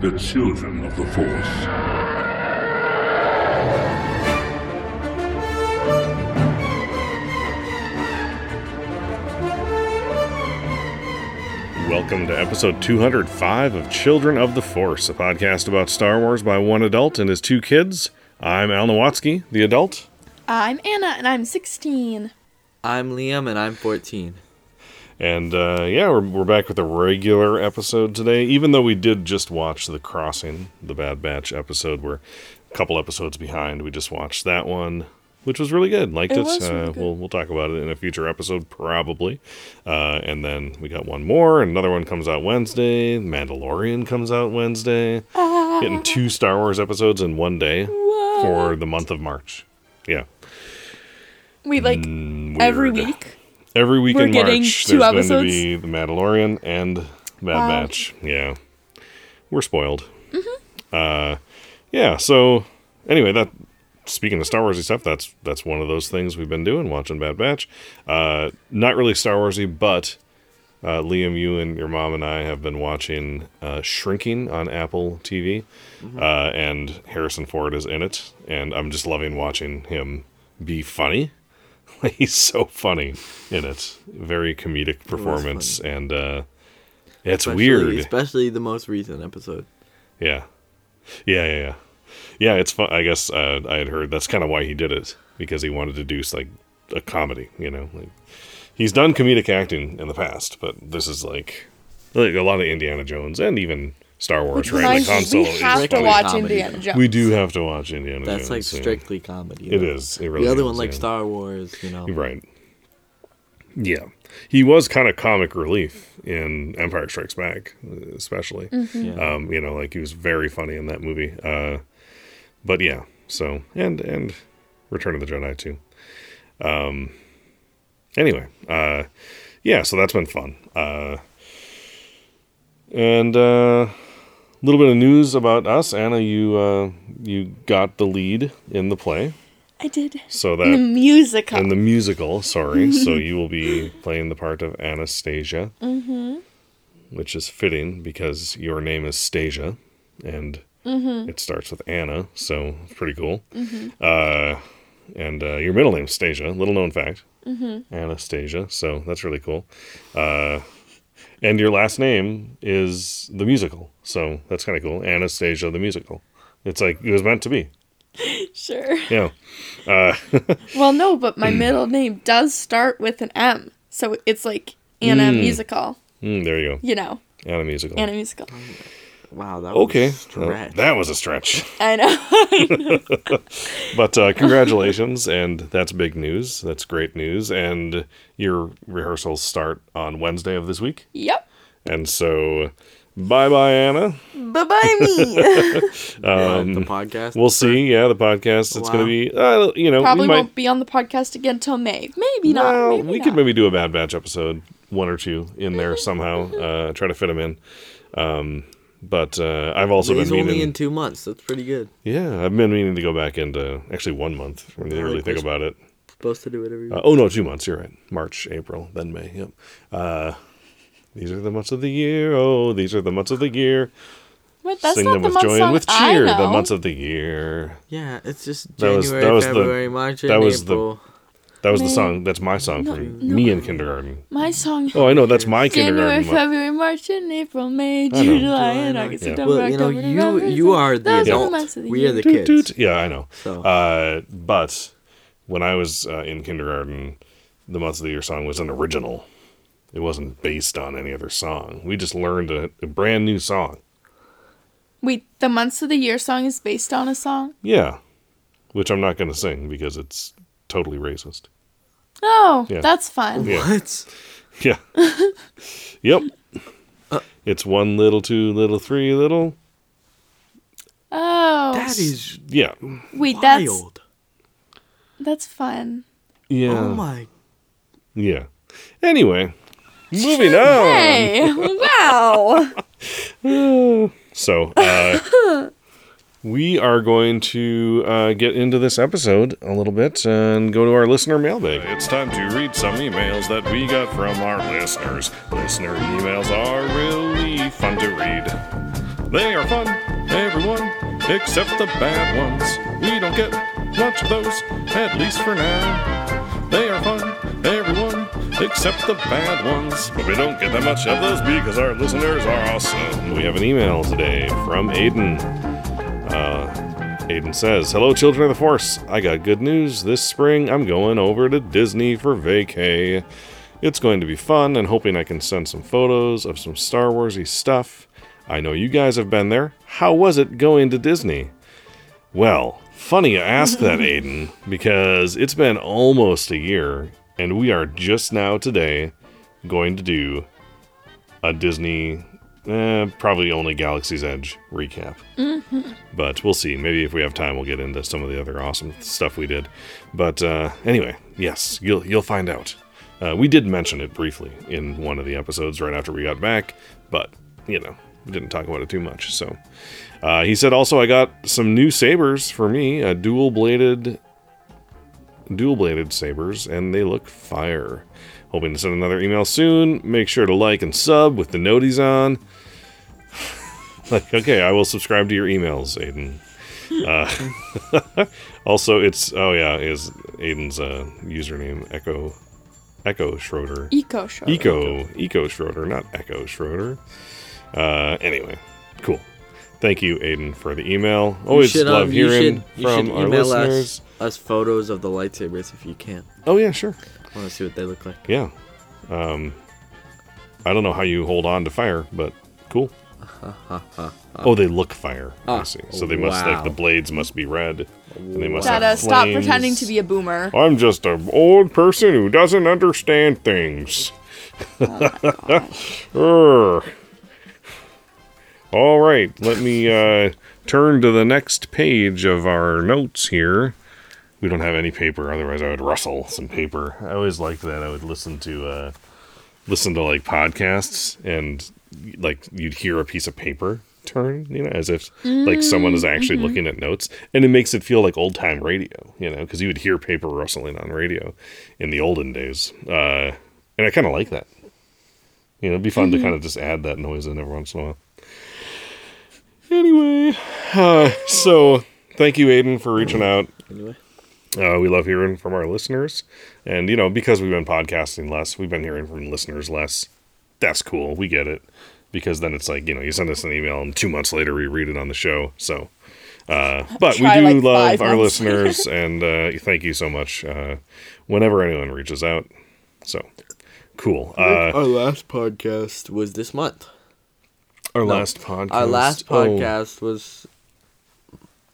the children of the Force. Welcome to episode 205 of Children of the Force, a podcast about Star Wars by one adult and his two kids. I'm Al Nowatsky, the adult. Uh, I'm Anna and I'm 16. I'm Liam and I'm 14. And uh, yeah, we're, we're back with a regular episode today, even though we did just watch The Crossing, the Bad Batch episode. We're a couple episodes behind. We just watched that one, which was really good. Liked It it. was really uh, good. We'll, we'll talk about it in a future episode, probably. Uh, and then we got one more. Another one comes out Wednesday. Mandalorian comes out Wednesday. Ah. Getting two Star Wars episodes in one day for the month of March. Yeah. We like Mm, every week. Every week We're in getting March, two there's going to be The Mandalorian and Bad Wow. Batch. Yeah, we're spoiled. Uh, yeah. So anyway, that speaking of Star Warsy stuff, that's that's one of those things we've been doing, watching Bad Batch. Uh, not really Star Warsy, but uh, Liam, you and your mom and I have been watching uh, Shrinking on Apple TV, uh, and Harrison Ford is in it, and I'm just loving watching him be funny. He's so funny in it. Very comedic performance, and uh, it's Especially- weird. Especially the most recent episode. Yeah, yeah, yeah, yeah. Yeah, it's fun. I guess uh, I had heard that's kind of why he did it because he wanted to do like a comedy. You know, like he's done comedic acting in the past, but this is like like a lot of Indiana Jones and even Star Wars. right, Mind like Han you, Solo we is have to watch comedy. Indiana Jones. We do have to watch Indiana That's Jones. That's like yeah. strictly comedy. It though. is. It really the other is, one, like yeah. Star Wars, you know. Right. Yeah. He was kind of comic relief in Empire Strikes Back, especially. Yeah. Um, you know, like he was very funny in that movie. Uh, but yeah, so and and Return of the Jedi too. Um, anyway, uh, yeah, so that's been fun. Uh, and uh, a little bit of news about us, Anna. You uh, you got the lead in the play, I did. so The that musical. and the musical, sorry. so you will be playing the part of Anastasia, Mm-hmm. which is fitting because your name is Stasia, and Mm-hmm. it starts with Anna, so it's pretty cool. Uh, and uh, your middle name's Stasia, little known fact, Mm-hmm. Anastasia. So that's really cool. Uh, and your last name is the musical, so that's kind of cool. Anastasia the musical. It's like it was meant to be. sure. Yeah. Uh, Well, no, but my middle name does start with an M. So it's like Anna Musical. mm, there you go. You know, Anna musical. Anna Musical. Wow, that was Okay, a well, stretch. that was a stretch. I know. But uh, congratulations, and that's big news. That's great news. And your rehearsals start on Wednesday of this week. yep. And so, bye bye, Anna. Bye bye me. What, the podcast. Um, We'll see. Yeah, the podcast. It's going to be, uh, you know, Probably we might. won't be on the podcast again till May. Maybe not. well, maybe we not. could maybe do a Bad Batch episode, one or two in there somehow. Uh, try to fit them in. Um, but uh, I've also He's been only meaning. in two months. That's pretty good. yeah, I've been meaning to go back into actually one month when you really think about it. Supposed to do it every Uh, oh no, two months. You're right. March, April, then May. Yep. Uh, these are the months of the year. Oh, these are the months of the year. Wait, that's Sing not them the with month joy song and with I cheer. The know. months of the year. Yeah, it's just That was- January, that was the- February, March, and that was the- April. That was the song. That's my song from me in kindergarten. My song. Oh, I know. That's my January, kindergarten. mo- February, March, and April, May, June. July, July, and and August, Yeah. September, Well, you know, October, you November, you are the Those are adult. months of the we year. are the Toot, kids. toot. Yeah, I know. So- Uh, but when I was uh, in kindergarten, the months of the year song was an original. It wasn't based on any other song. We just learned a, a brand new song. Wait, the months of the year song is based on a song? Yeah, which I'm not going to sing because it's totally racist. Oh, Yeah. that's fun. Yeah. What? Yeah. yep. Uh, it's one little, two little, three little. Oh, That is Yeah. wait, that's wild. that's fun. Yeah. Oh my. Yeah. Anyway, moving on. Hey, wow. So, uh, we are going to uh, get into this episode a little bit and go to our listener mailbag. It's time to read some emails that we got from our listeners. Listener emails are really fun to read. They are fun, everyone, except the bad ones. We don't get much of those, at least for now. They are fun, everyone, except the bad ones. But we don't get that much of those because our listeners are awesome. We have an email today from Aiden. Uh, Aiden says, Hello, children of the Force. I got good news. This spring, I'm going over to Disney for vacay. It's going to be fun and hoping I can send some photos of some Star Warsy stuff. I know you guys have been there. How was it going to Disney? Well, funny you ask that, Aiden, because it's been almost a year, and we are just now today going to do a Disney, eh, probably only Galaxy's Edge recap. But we'll see. Maybe if we have time, we'll get into some of the other awesome stuff we did. But uh, anyway, yes, you'll you'll find out. Uh, we did mention it briefly in one of the episodes right after we got back, but you know, we didn't talk about it too much. So uh, he said also, I got some new sabers for me, a dual bladed, dual bladed sabers, and they look fire. Hoping to send another email soon. Make sure to like and sub with the noties on. like, okay, I will subscribe to your emails, Aiden. Uh, also, it's oh yeah, is Aiden's uh, username Echo Echo Schroeder. Eco show. Eco Eco Schroeder, not Echo Schroeder. Uh, anyway, cool. Thank you, Aiden, for the email. Always should, love um, you hearing should- you from should our email listeners. Us, us photos of the lightsabers if you can. Oh yeah, sure. I want to see what they look like. Yeah. Um, I don't know how you hold on to fire, but cool. Oh, they look fire. I see. So they must like the blades must be red, and they must Dada, have stop pretending to be a boomer. I'm just an old person who doesn't understand things. Urgh. All right, let me uh, turn to the next page of our notes here. We don't have any paper, otherwise I would rustle some paper. I always liked that. I would listen to uh, listen to like podcasts, and like you'd hear a piece of paper turn, you know, as if like someone is actually looking at notes, and it makes it feel like old time radio, you know, because you would hear paper rustling on radio in the olden days, uh, and I kind of like that. You know, it'd be fun to kind of just add that noise in every once in a while. Anyway, uh, so thank you, Aiden, for reaching out. Anyway, Uh, we love hearing from our listeners. And, you know, because we've been podcasting less, we've been hearing from listeners less. That's cool. We get it. Because then it's like, you know, you send us an email and two months later we read it on the show. So, uh, but we do like, love our listeners and uh, thank you so much uh, whenever anyone reaches out. So, cool. Uh, our last podcast was this month. our no, last podcast. Our last oh, podcast was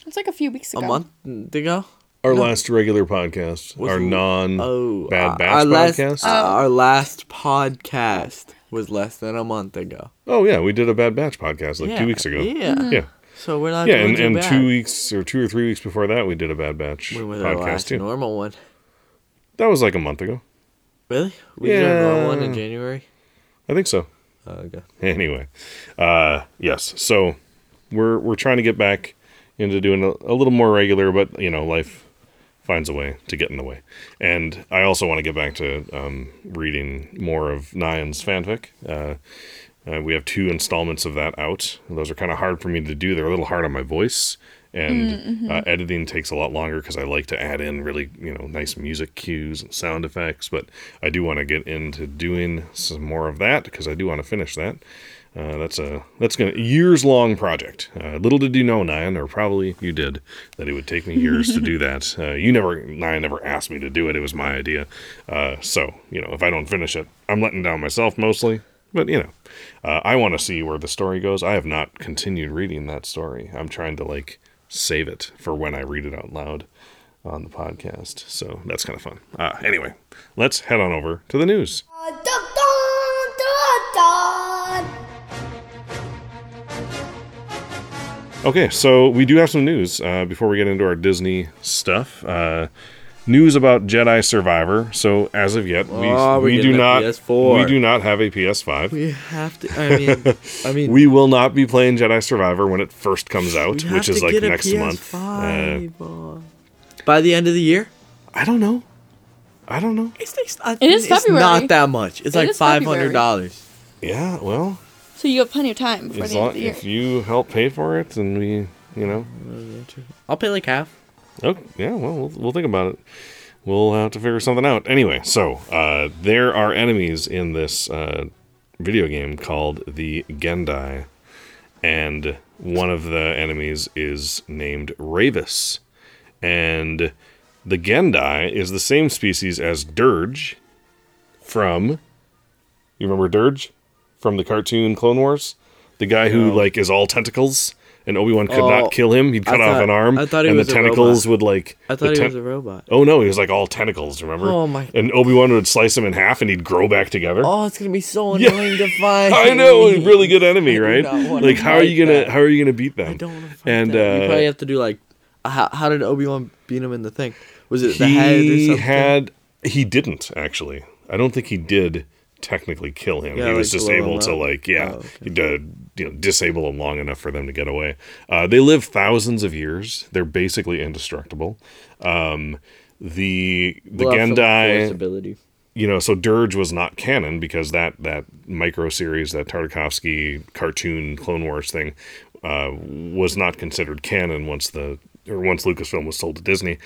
It's like a few weeks ago. a month ago. our last regular podcast. Was our non Oh, Bad uh, Batch our last, podcast. uh, our last podcast was less than a month ago. oh, yeah. We did a Bad Batch podcast like yeah. two weeks ago. Yeah. Yeah. So we're not yeah, doing and, too and bad. two weeks or two or three weeks before that, we did a Bad Batch When was our podcast last too. normal one? That was like a month ago. Really? We did a normal one in January. I think so. Oh, okay. Anyway, uh, yes. So we're we're trying to get back into doing a, a little more regular, but you know, life finds a way to get in the way. And I also want to get back to um, reading more of Nyan's fanfic. Uh, uh, we have two installments of that out. Those are kind of hard for me to do. They're a little hard on my voice, and uh, editing takes a lot longer because I like to add in really you know nice music cues and sound effects. But I do want to get into doing some more of that because I do want to finish that. Uh, that's a that's gonna years long project. Uh, little did you know, Nyan, or probably you did, that it would take me years to do that. Uh, you never, Nyan never asked me to do it. It was my idea. Uh, so you know, if I don't finish it, I'm letting down myself mostly. But you know, uh, I want to see where the story goes. I have not continued reading that story. I'm trying to like save it for when I read it out loud on the podcast. So that's kind of fun. Uh, anyway, let's head on over to the news. Okay, so we do have some news uh, before we get into our Disney stuff. News about Jedi Survivor. So as of yet, we, Oh, we're do not PS4. we do not have a PS5. We have to. I mean, I mean, We will not be playing Jedi Survivor when it first comes out, which is like next month. Uh, PS5, By the end of the year, I don't know. I don't know. it's, it's, I It is it's February. not that much. It's It like is five February. hundred dollars. Yeah, well, So you have plenty of time before As the end long, of the year. if you help pay for it, and we, you know, I'll pay like half. Oh, yeah, well, we'll, we'll think about it. We'll have to figure something out. Anyway, so uh, there are enemies in this uh, video game called the Gendai, and one of the enemies is named Rayvis. And the Gendai is the same species as Dirge from. You remember Dirge from the cartoon Clone Wars? The guy who No. like is all tentacles, and Obi Wan could Oh, not kill him. He'd cut off an arm, I thought he and was the a tentacles would like. I thought he was a robot. Oh no, he was like all tentacles. Remember? Oh, my- And Obi Wan would slice him in half, and he'd grow back together. Oh, it's gonna be so Yeah. annoying to find. I know, a really good enemy, right? Like, how are you gonna that. how are you gonna beat them? I don't want to fight And that. you uh, probably have to do like, uh, how, how did Obi Wan beat him in the thing? Was it the head or something? he had he didn't actually. I don't think he did technically kill him. Yeah, he was like, just able to like yeah, Oh, okay. You know disable them long enough for them to get away. Uh, they live thousands of years. They're basically indestructible. Um, the the Well, Gendai you know, so Dirge was not canon because that that micro series, that Tartakovsky cartoon Clone Wars thing, uh, was not considered canon once the or once Lucasfilm was sold to Disney.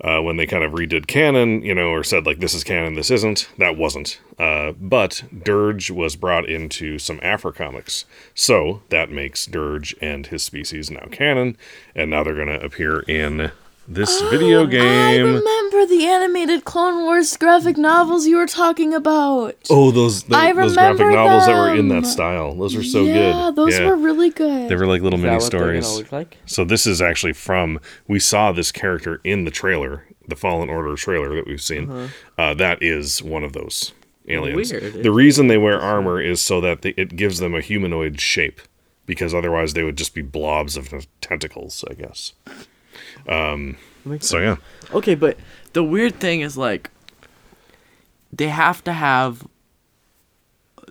Uh, when they kind of redid canon, you know, or said like this is canon, this isn't. That wasn't. Uh, but Dirge was brought into some Afro comics, so that makes Dirge and his species now canon, and now they're going to appear in this video game. I remember the animated Clone Wars graphic novels you were talking about. Oh, those the, I those graphic remember novels that were in that style. Those were so yeah, good. Yeah, those were really good. They were like little Is mini that what stories. look like? So this is actually from we saw this character in the trailer, the Fallen Order trailer that we've seen. uh that is one of those aliens. Weird. The reason they wear armor is so that they, it gives them a humanoid shape, because otherwise they would just be blobs of tentacles, I guess. Um, makes So yeah, Okay, but the weird thing is like they have to have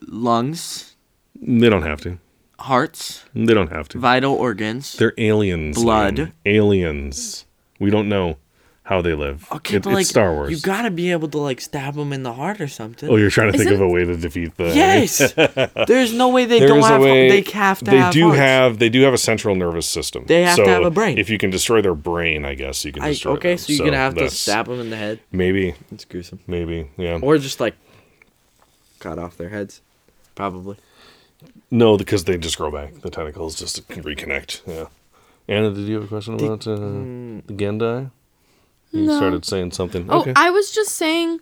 lungs, they don't have to. hearts, They don't have to. vital organs. They're aliens. Blood. Liam. Aliens. We don't know how they live. Okay, It- but like it's Star Wars. you gotta be able to like stab them in the heart or something. Oh, you're trying to think Isn't- of a way to defeat the. yes, there's no way they There don't have. way. They have to they have. do hearts. have. They do have a central nervous system. They have to have a brain. If you can destroy their brain, I guess you can I, destroy. okay, them. so you're gonna have to stab them in the head. Maybe, It's gruesome. maybe, yeah. Or just like cut off their heads, probably. no, because they just grow back. The tentacles just reconnect. Yeah. Anna, did you have a question about uh, the Gendai? You No. started saying something. Oh, okay. I was just saying,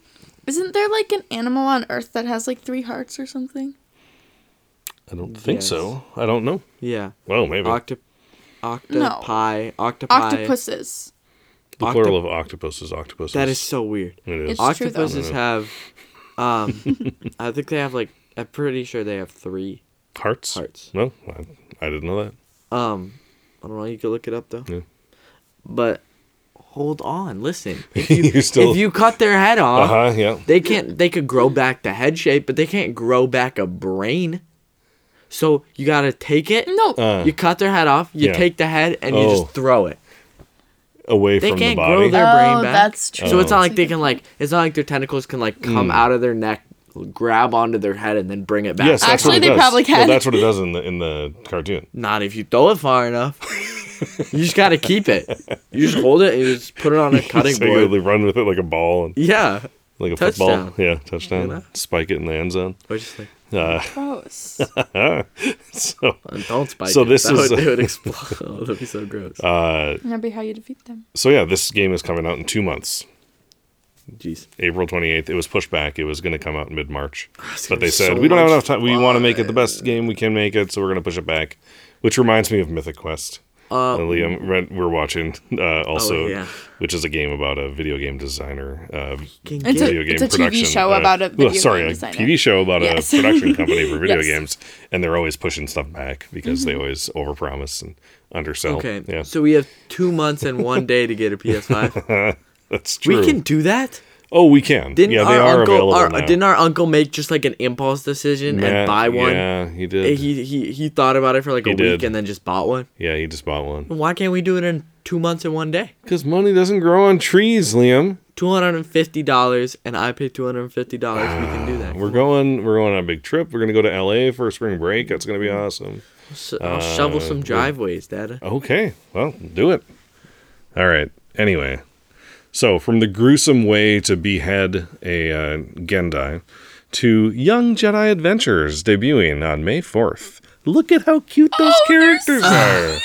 isn't there like an animal on Earth that has like three hearts or something? I don't think Yes. so. I don't know. Yeah. Well, maybe. Octop, octopi, octopi. Octopuses. the octop- plural of octopus is octopuses. That is so weird. It is. It's true. Octopuses have, um, I think they have like. I'm pretty sure they have three Hearts? hearts. No, I, I didn't know that. Um, I don't know. You could look it up though. Yeah. But hold on, listen. If you, You still- if you cut their head off, huh. Yeah. they can't. They could grow back the head shape, but they can't grow back a brain. So you gotta take it. No. Uh, You cut their head off. You Yeah. take the head and you Oh. just throw it. away They from the can't body. grow their brain oh, back. that's true. So it's not Oh. like they can like. It's not like their tentacles can like come Mm. out of their neck, grab onto their head, and then bring it back. Yes, that's Actually, what it they does. probably Well, can. that's what it does in the in the cartoon. Not if you throw it far enough. you just gotta keep it. You just hold it and you just put it on a cutting so board. they run with it like a ball and Yeah. like a Touchdown. football. Yeah, touchdown. You know? Spike it in the end zone. Or just like Uh, Gross. so don't spike So it. this that is- would, it would explode. Oh, that'd be so gross. uh, That'd be how you defeat them. so yeah, this game is coming out in two months. Jeez. April 28th. It was pushed back. It was going to come out mid March. But they said, so we don't have enough time. We want to make it the best game we can make it, so we're going to push it back. Which reminds me of Mythic Quest. Uh, Uh, Liam, we're watching uh, also, Oh, yeah. which is a game about a video game designer. Uh, can It's a- game it's a TV show uh, about a well, video sorry, game a designer. TV show about Yes. a production company for video Yes. games, and they're always pushing stuff back because they always overpromise and undersell. okay. yeah, So we have two months and one day to get a PS5. that's true. we can do that. Oh, we can. Didn't yeah, they our are uncle? available Our, now. didn't our uncle make just like an impulse decision Matt- and buy one? Yeah, he did. He he he thought about it for like He a did. week and then just bought one. yeah, he just bought one. Why can't we do it in two months and one day? Because money doesn't grow on trees, Liam. two hundred and fifty dollars, and I pay two hundred and fifty dollars. We can do that. We're going. We're going on a big trip. We're gonna go to L.A. for spring break. That's gonna be Mm. awesome. So I'll shovel Uh, some driveways, Dad. Okay, well, do it. All right. Anyway, so from the gruesome way to behead a uh, Gendai to Young Jedi Adventures debuting on May 4th. Look at how cute those characters are.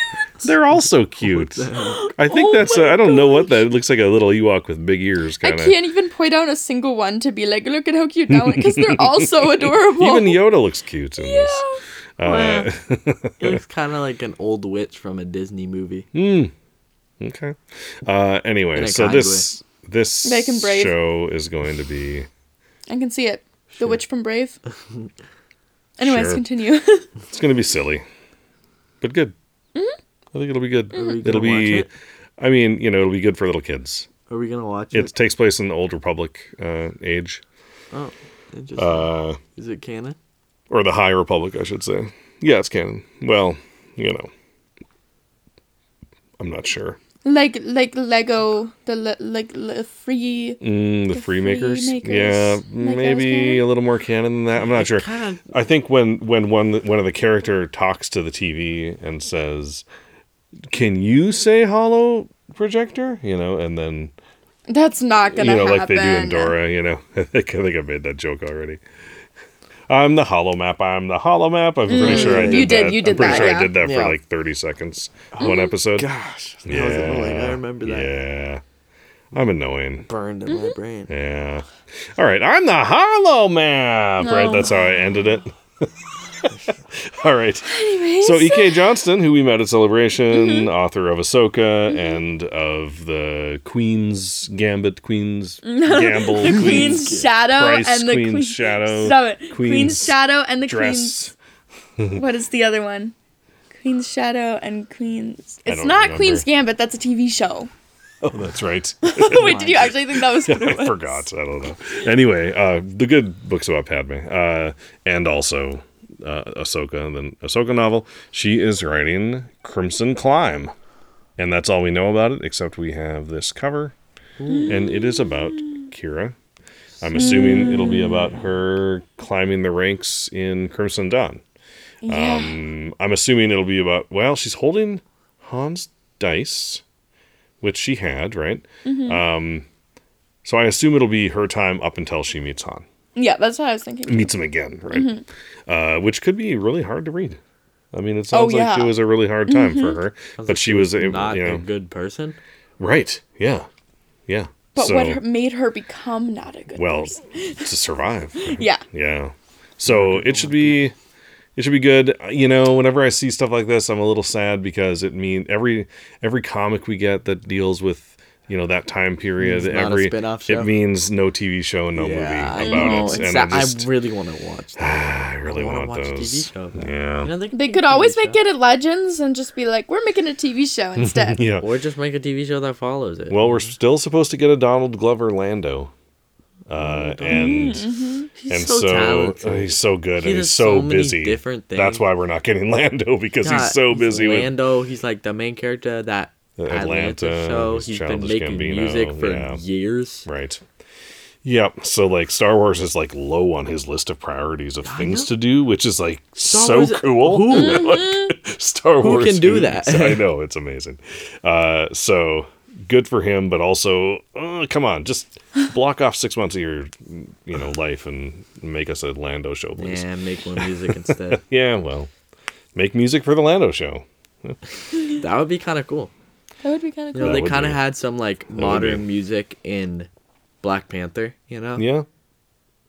They're all so cute. I think Oh that's, my uh, I don't know what that it looks like a little Ewok with big ears, I kind of. I can't even point out a single one to be like, look at how cute that one, because they're all so adorable. Even Yoda looks cute in this. yeah. Uh, It looks kind of like an old witch from a Disney movie. Okay. Uh, anyway, so kind this this Make 'em brave. show is going to be I can see it. The witch from Brave. Anyways, Sure. continue. it's going to be silly, but good. Mm-hmm. I think it'll be good. Are we It'll gonna watch be. it? I mean, you know, it'll be good for little kids. Are we gonna watch It it? takes place in the Old Republic uh, age, Oh, interesting. uh, Is it canon? or the High Republic, I should say. Yeah, it's canon. Well, you know, I'm not sure. Like like Lego, the le- like le- free. Mm, the, The free makers, Freemakers. yeah, Like maybe a little more canon than that. I'm not sure. Kind of. I think when when one one of the character talks to the TV and says, "Can you say hollow projector?" You know, and then That's not gonna you know, happen. like they do in Dora. You know, I think I think I made that joke already. I'm the hollow map. I'm the hollow map. I'm pretty sure I did Mm, You did- that. you did I'm pretty that, sure I did that for like 30 seconds one episode. Gosh, that was annoying. I remember that. Yeah, I'm annoying. Burned in Mm-hmm. my brain. Yeah. All right. I'm the hollow map. Right. That's how I ended it. All right. Anyways. So E.K. Johnston, who we met at Celebration, Mm-hmm. author of Ahsoka and of the Queen's Gambit, Queen's Gamble, the Queen's Shadow Price, and the Queen's Queen- Shadow, Stop it. Queen's Queen's, Shadow and the Dress. Queen's. What is the other one? Queen's Shadow and Queen's. It's don't remember. Queen's Gambit. That's a TV show. Oh, that's right. Wait, did you actually think that was it I forgot. I don't know. Anyway, uh, the good books about Padme, uh, and also uh, Ahsoka, the Ahsoka novel. She is writing Crimson Climb, and that's all we know about it, except we have this cover, and it is about Qi'ra. I'm assuming it'll be about her climbing the ranks in Crimson Dawn. Yeah. Um, I'm assuming it'll be about well, she's holding Han's dice, which she had, right? Mm-hmm. Um, so I assume it'll be her time up until she meets Han, yeah, that's what I was thinking. meets him again, right? Uh, which could be really hard to read. I mean, it Mm-hmm. Oh, sounds like. Mm-hmm. it was a really hard time for her, but she was, able, Not you know, a good person. right? Yeah, yeah. But so, what made her become not a good well, person? to survive. Yeah. Yeah. So it should be it should be good. You know, whenever I see stuff like this, I'm a little sad because it mean every every comic we get that deals with you know that time period, It's not a every spin-off show? it means no TV show, no yeah, I movie about know. it, It's and I that- I, just really want to watch. That. I really I wanna want watch those. TV show. Yeah. You know, they, They could a TV always show. make it at Legends and just be like, we're making a TV show instead. Yeah. or just make a TV show that follows it. Well, we're still supposed to get a Donald Glover Lando. Uh, and he's and so, so, talented. uh, he's so good He and he's so, so many busy. different That's why we're not getting Lando because God, he's so busy with Lando. He's like the main character that Atlanta, Atlanta, show. he's been making Gambino, music for yeah. years. Right. Yep. So like Star Wars is like low on his list of priorities of things to do, which is like so Wars- cool. Who? Like, Star Who Wars can do is- that? I know it's amazing. Uh, so good for him, but also uh, come on, just block off six months of your you know life and make us a Lando show, please. Yeah. Yeah, make more music instead. Yeah, well, make music for the Lando show. That would be kind of cool. That would be kind of cool. That they kind of had some like would modern music in Black Panther, you know, Yeah.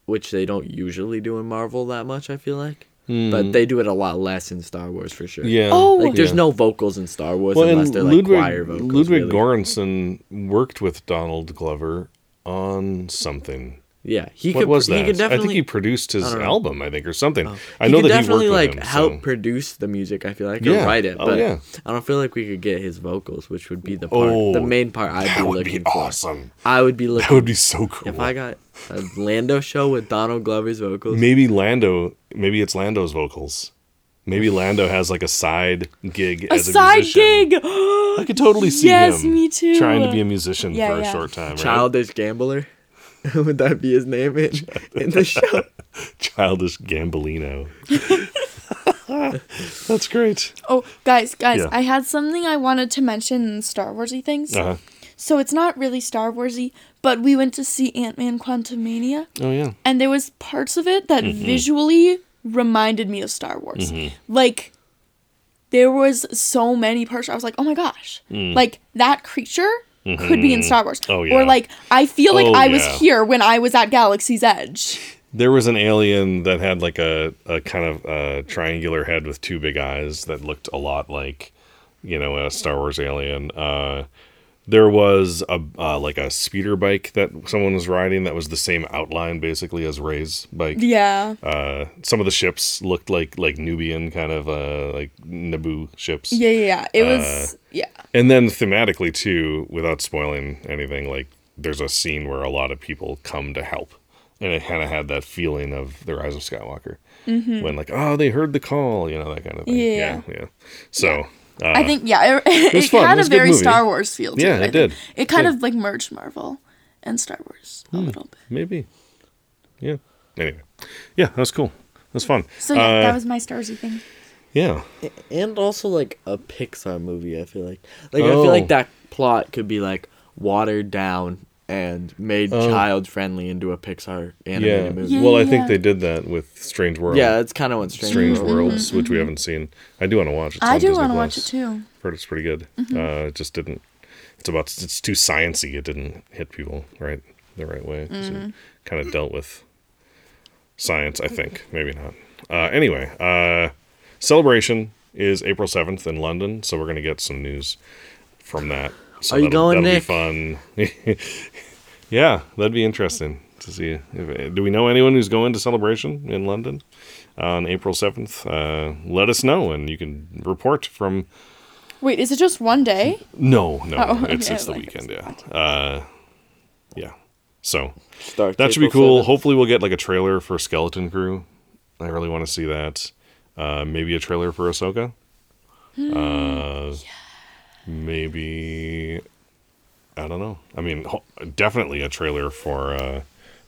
which they don't usually do in Marvel that much. I feel like, hmm. but they do it a lot less in Star Wars for sure. Yeah. Oh, like there's Yeah. no vocals in Star Wars Well, unless they're like choir Ludwig, vocals. Ludwig really. Göransson worked with Donald Glover on something. Yeah, he what could. was He that? could I definitely. think he produced his I album, I think, or something. Oh. I he know could that he definitely worked like him, help so- produce the music. I feel like Yeah. or write it, Oh, but yeah. I don't feel like we could get his vocals, which would be the part, Oh, the main part I'd that be would looking be for. awesome. I would be looking. That would be so cool. if I got a Lando show with Donald Glover's vocals. maybe Lando, maybe it's Lando's vocals. Maybe Lando has like a side gig A as a side musician. gig. I could totally see Yes, him me too. trying to be a musician Yeah, for a short time. Right? Childish Gambler. Would that be his name in, in the show? Childish Gambolino. That's great. Oh, guys, guys, Yeah. I had something I wanted to mention in Star Warsy things. Uh-huh. So it's not really Star Warsy, but we went to see Ant Man Quantumania, Oh yeah. and there was parts of it that Mm-hmm. visually reminded me of Star Wars. Like there was so many parts. I was like, oh my gosh, like that creature could be in Star Wars. Oh, yeah. Or like I feel like Oh, I was yeah. here when I was at Galaxy's Edge. There was an alien that had like a, a kind of a triangular head with two big eyes that looked a lot like, you know, a Star Wars alien. Uh, there was a uh, like a speeder bike that someone was riding that was the same outline basically as Rey's bike. Yeah. Uh, some of the ships looked like like Nubian kind of uh, like Naboo ships. Yeah, yeah, yeah. It Uh, was yeah. And then thematically too, without spoiling anything, like there's a scene where a lot of people come to help, and it kind of had that feeling of the Rise of Skywalker, when like oh they heard the call, you know that kind of thing. Yeah. yeah. yeah. So uh, I think yeah, it, was it, fun. It had was a a very. Star Wars feel to Yeah, it. I it did. It kind Did. Hmm. of like merged Marvel and Star Wars a little bit. maybe, yeah. Anyway, yeah, that was cool. That was fun. So yeah, Uh, that was my Starsy thing. yeah. And also like a Pixar movie. I feel like, like I Oh. feel like that plot could be like watered down and made Oh. child friendly into a Pixar Yeah. animated movie. Yeah, Well, I yeah. think they did that with Strange World. Yeah, that's kind of what Strange, Strange World Worlds, which we haven't seen. I do want to watch it. I do want to watch it too. i Heard it's pretty good. Mm-hmm. Uh, it just didn't. It's about. It's too sciency. It didn't hit people right the right way. Mm-hmm. kind of dealt with science. I think maybe not. Uh, anyway, uh, celebration is April seventh in London, so we're gonna get some news from that. So Are you that'll- going, that'll Be fun. yeah, that'd be interesting to see. If, do we know anyone who's going to celebration in London on April seventh? Uh, let us know, and you can report from Wait, is it just one day? no, no, Oh, it's okay, it's the like weekend, yeah. Uh, yeah. So Starts that should be cool. 7th. Hopefully, we'll get like a trailer for Skeleton Crew. I really want to see that. Uh, maybe a trailer for Ahsoka. Uh, maybe I don't know. I mean, definitely a trailer for uh,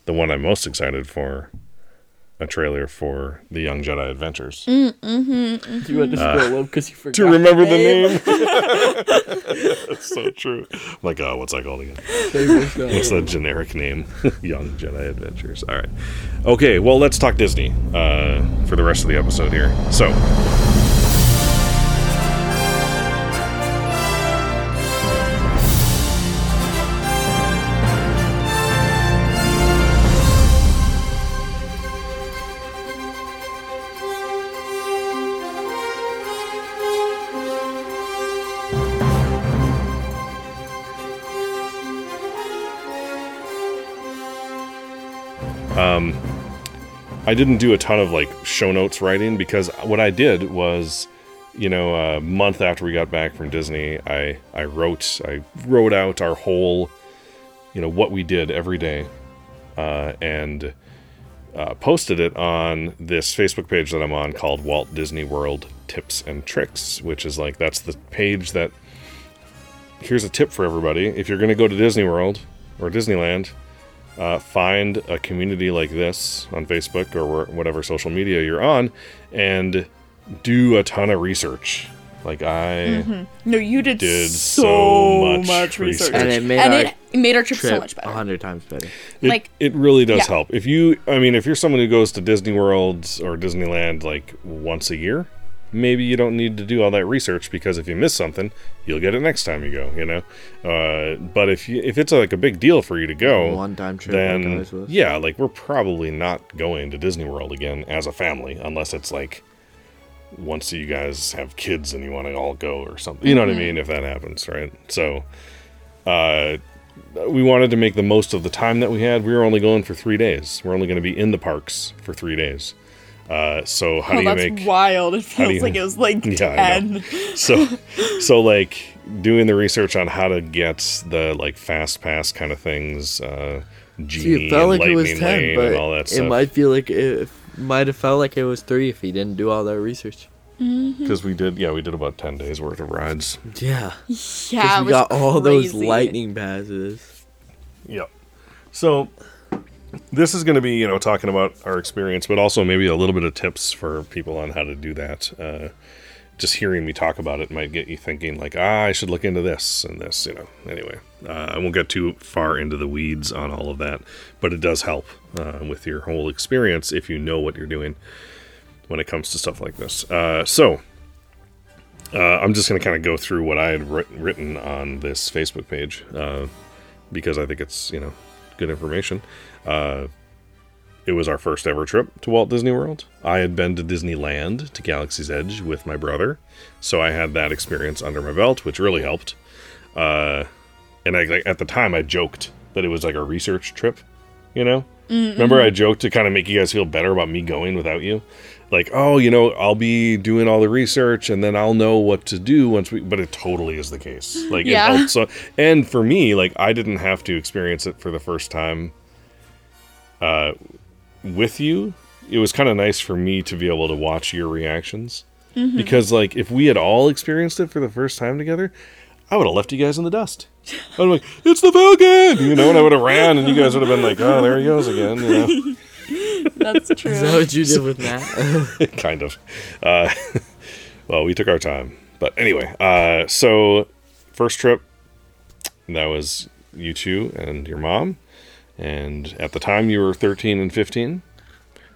the one I'm most excited for. A trailer for the Young Jedi Adventures. Mm, mm-hmm, mm-hmm. You had to uh, scroll up because you forgot. to remember the name. That's so true. I'm like, oh, what's that called again? What's the generic name? Young Jedi Adventures. All right. Okay, well, let's talk Disney uh, for the rest of the episode here. So, I didn't do a ton of like show notes writing because what I did was, you know, a month after we got back from Disney, I I wrote I wrote out our whole, you know, what we did every day, uh, and uh, posted it on this Facebook page that I'm on called Walt Disney World Tips and Tricks, which is like that's the page that. Here's a tip for everybody: if you're going to go to Disney World or Disneyland, uh, find a community like this on Facebook or whatever social media you're on, and do a ton of research. Like I No, you did, Did so, so much much, research, research. And it made and our it, it made our trip, so trip much a better. hundred times better. It, Like- it really does yeah. help. If you, I mean, if you're someone who goes to Disney World or Disneyland like once a year, maybe you don't need to do all that research because if you miss something, you'll get it next time you go. You know, uh, but if you if it's like a big deal for you to go, One-time trip then was. yeah, like we're probably not going to Disney World again as a family unless it's like once you guys have kids and you want to all go or something. You know what I mean? If that happens, right? So, uh, we wanted to make the most of the time that we had. We were only going for three days. We're only going to be in the parks for three days. Uh, so how oh, do you that's make wild. It feels you- like it was like Yeah, 10. so so like doing the research on how to get the like fast pass kind of things, uh, genie See, it felt and like it was lightning ten, lane but and all that it stuff. might feel like it might have felt like it was three if he didn't do all that research. Mm-hmm. because we did. Yeah, we did about ten days worth of rides. Yeah. Yeah, it we was got all those lightning passes. Yep. So this is going to be, you know, talking about our experience, but also maybe a little bit of tips for people on how to do that. Uh, just hearing me talk about it might get you thinking, like, ah, I should look into this and this, you know. Anyway, uh, I won't get too far into the weeds on all of that, but it does help uh, with your whole experience if you know what you're doing when it comes to stuff like this. Uh, so. Uh, I'm just going to kind of go through what I had writ- written on this Facebook page uh, because I think it's you know good information. Uh, it was our first ever trip to Walt Disney World. I had been to Disneyland to Galaxy's Edge with my brother, so I had that experience under my belt, which really helped. Uh, and I, like, at the time, I joked that it was like a research trip. You know, remember I joked to kind of make you guys feel better about me going without you. Like, oh, you know, I'll be doing all the research and then I'll know what to do once we. But it totally is the case. Like, Yeah. it helped so. And for me, like, I didn't have to experience it for the first time uh, with you. It was kind of nice for me to be able to watch your reactions because, like, if we had all experienced it for the first time together, I would have left you guys in the dust. I'd be like, "It's the Falcon," you know, and I would have ran, and you guys would have been like, "Oh, there he goes again," you know. That's true. Is that what you did with Matt? kind of. Uh, well, we took our time, but anyway. Uh, so first trip, that was you two and your mom, and at the time you were thirteen and fifteen,